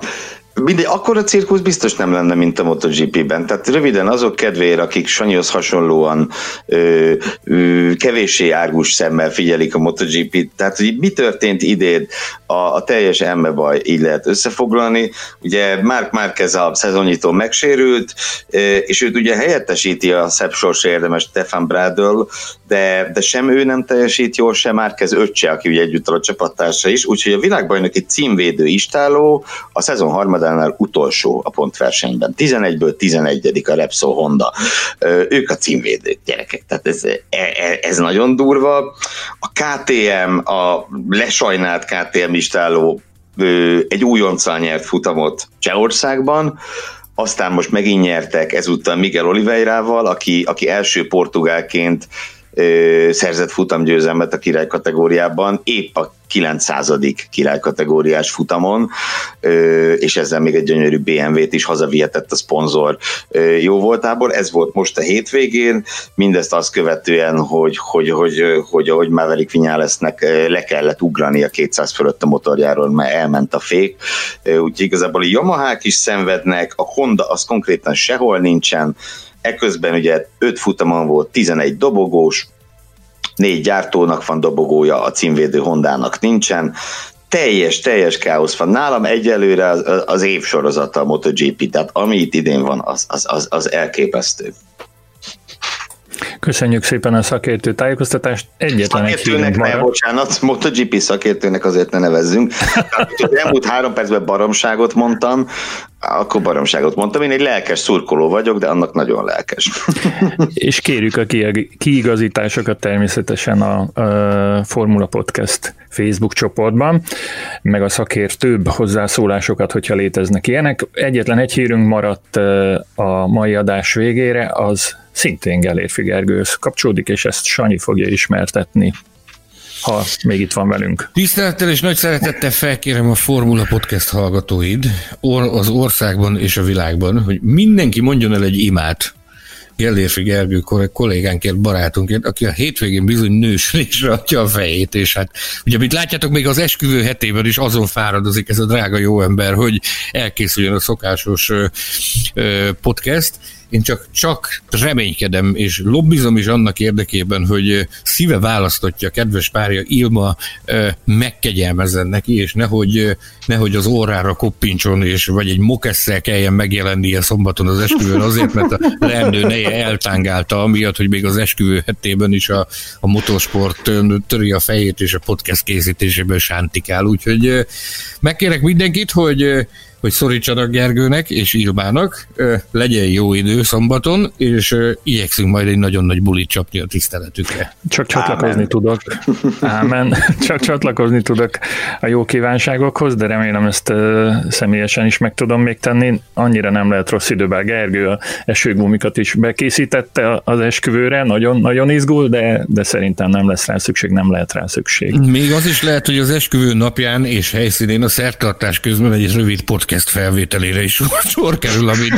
mindegy, akkor a cirkusz biztos nem lenne, mint a MotoGP-ben. Tehát röviden azok kedvéért, akik Sanyihoz hasonlóan ö, ö, kevéssé árgus szemmel figyelik a MotoGP-t, tehát hogy mi történt idén a, a teljes embebaj így lehet összefoglalni. Ugye Mark Marquez a szezonnyitó megsérült, és őt ugye helyettesíti a szebb sors érdemes Stefan Bradl, de, de sem ő nem teljesít jól, sem Marquez öccse, aki ugye együtt a csapattársa is, úgyhogy a világbajnoki címvédő istáló a szezon harmadánál utolsó a pontversenyben. 11-ből 11 a Repsol Honda. Ők a címvédők, gyerekek, tehát ez, e, e, ez nagyon durva. A KTM, a lesajnált KTM istáló egy újonccal nyert futamot Csehországban, aztán most megint nyertek ezúttal Miguel Oliveirával, aki, aki első portugálként szerzett futamgyőzelmet a király kategóriában, épp a 900. király kategóriás futamon, és ezzel még egy gyönyörű BMW-t is hazavihetett a szponzor jó voltából. Ez volt most a hétvégén, mindezt azt követően, hogy, hogy, hogy, hogy ahogy Maverick Vinyálesznek le kellett ugrani a 200 fölött a motorjáról, mert elment a fék. Úgyhogy igazából a Yamahák is szenvednek, a Honda az konkrétan sehol nincsen, Eközben ugye 5 futamon volt 11 dobogós, négy gyártónak van dobogója, a címvédő Hondának nincsen, teljes, teljes káosz van. Nálam egyelőre az, az év sorozata a MotoGP, tehát ami itt idén van, az, az, az, az elképesztő. Köszönjük szépen a szakértő tájékoztatást. Egyetlen egy hírünk ne, bocsánat, MotoGP szakértőnek azért ne nevezzünk. Az elmúlt három percben baromságot mondtam, akkor baromságot mondtam. Én egy lelkes szurkoló vagyok, de annak nagyon lelkes. És kérjük a kiigazításokat természetesen a, a Formula Podcast Facebook csoportban, meg a szakértőbb hozzászólásokat, hogyha léteznek ilyenek. Egyetlen egy hírünk maradt a mai adás végére, az szintén Gelérfi Gergőhöz kapcsolódik, és ezt Sanyi fogja ismertetni ha még itt van velünk. Tisztelettel és nagy szeretettel felkérem a Formula Podcast hallgatóid az országban és a világban, hogy mindenki mondjon el egy imát Gellérfi Gergő kollégánkért, barátunkért, aki a hétvégén bizony nősülésre adja a fejét, és hát ugye, mint látjátok, még az esküvő hetében is azon fáradozik ez a drága jó ember, hogy elkészüljön a szokásos ö, ö, podcast, én csak, csak reménykedem, és lobbizom is annak érdekében, hogy szíve választotja kedves párja Ilma megkegyelmezzen neki, és nehogy, nehogy az órára koppintson, és vagy egy mokesszel kelljen megjelennie szombaton az esküvőn azért, mert a leendő neje eltángálta, amiatt, hogy még az esküvő hetében is a, a motorsport töri a fejét, és a podcast készítésében sántikál. Úgyhogy megkérek mindenkit, hogy hogy szorítsanak Gergőnek és Ilmának, legyen jó idő szombaton, és igyekszünk majd egy nagyon nagy bulit csapni a tiszteletükre. Csak csatlakozni Ámen. tudok. Ámen. Csak csatlakozni tudok a jó kívánságokhoz, de remélem ezt személyesen is meg tudom még tenni. Annyira nem lehet rossz időben. Gergő a esőgumikat is bekészítette az esküvőre, nagyon, nagyon izgul, de, de szerintem nem lesz rá szükség, nem lehet rá szükség. Még az is lehet, hogy az esküvő napján és helyszínén a szertartás közben egy rövid podcast podcast felvételére is sor kerül, amit,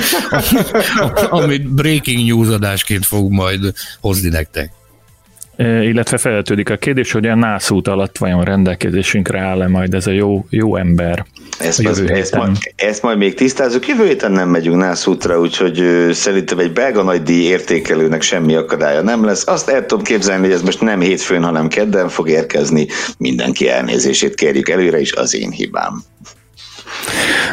amit breaking news adásként fog majd hozni nektek. E, illetve feltődik a kérdés, hogy a nászút alatt vajon rendelkezésünkre áll-e majd ez a jó, jó ember. Ezt, az, ezt, majd, ezt majd még tisztázunk. Jövő héten nem megyünk nászútra, úgyhogy ö, szerintem egy belga nagy díj értékelőnek semmi akadálya nem lesz. Azt el tudom képzelni, hogy ez most nem hétfőn, hanem kedden fog érkezni. Mindenki elnézését kérjük előre is, az én hibám.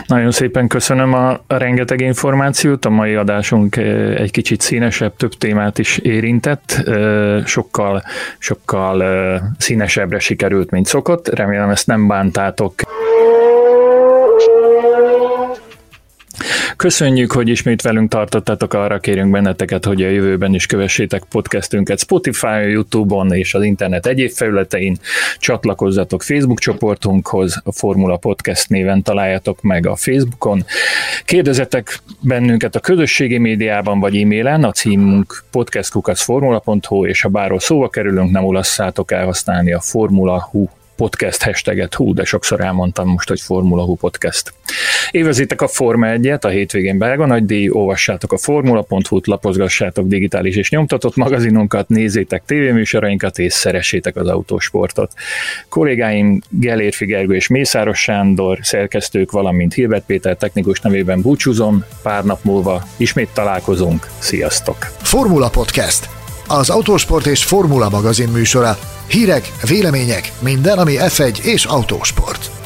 Nagyon szépen köszönöm a, rengeteg információt, a mai adásunk eh, egy kicsit színesebb, több témát is érintett, eh, sokkal, sokkal eh, színesebbre sikerült, mint szokott, remélem ezt nem bántátok. Köszönjük, hogy ismét velünk tartottatok, arra kérünk benneteket, hogy a jövőben is kövessétek podcastünket Spotify, Youtube-on és az internet egyéb felületein. Csatlakozzatok Facebook csoportunkhoz, a Formula Podcast néven találjatok meg a Facebookon. Kérdezetek bennünket a közösségi médiában vagy e-mailen, a címünk podcastkukaszformula.hu, és ha bárhol szóba kerülünk, nem ulasszátok elhasználni a Formula Hu podcast hashtaget, hú, de sokszor elmondtam most, hogy Formula Hu podcast. Évezitek a Forma 1-et, a hétvégén belga nagy díj, olvassátok a formula.hu-t, lapozgassátok digitális és nyomtatott magazinunkat, nézzétek tévéműsorainkat és szeressétek az autósportot. Kollégáim Gelérfi Gergő és Mészáros Sándor, szerkesztők, valamint Hilbert Péter technikus nevében búcsúzom, pár nap múlva ismét találkozunk, sziasztok! Formula Podcast az Autósport és Formula magazin műsora. Hírek, vélemények, minden, ami F1 és autósport.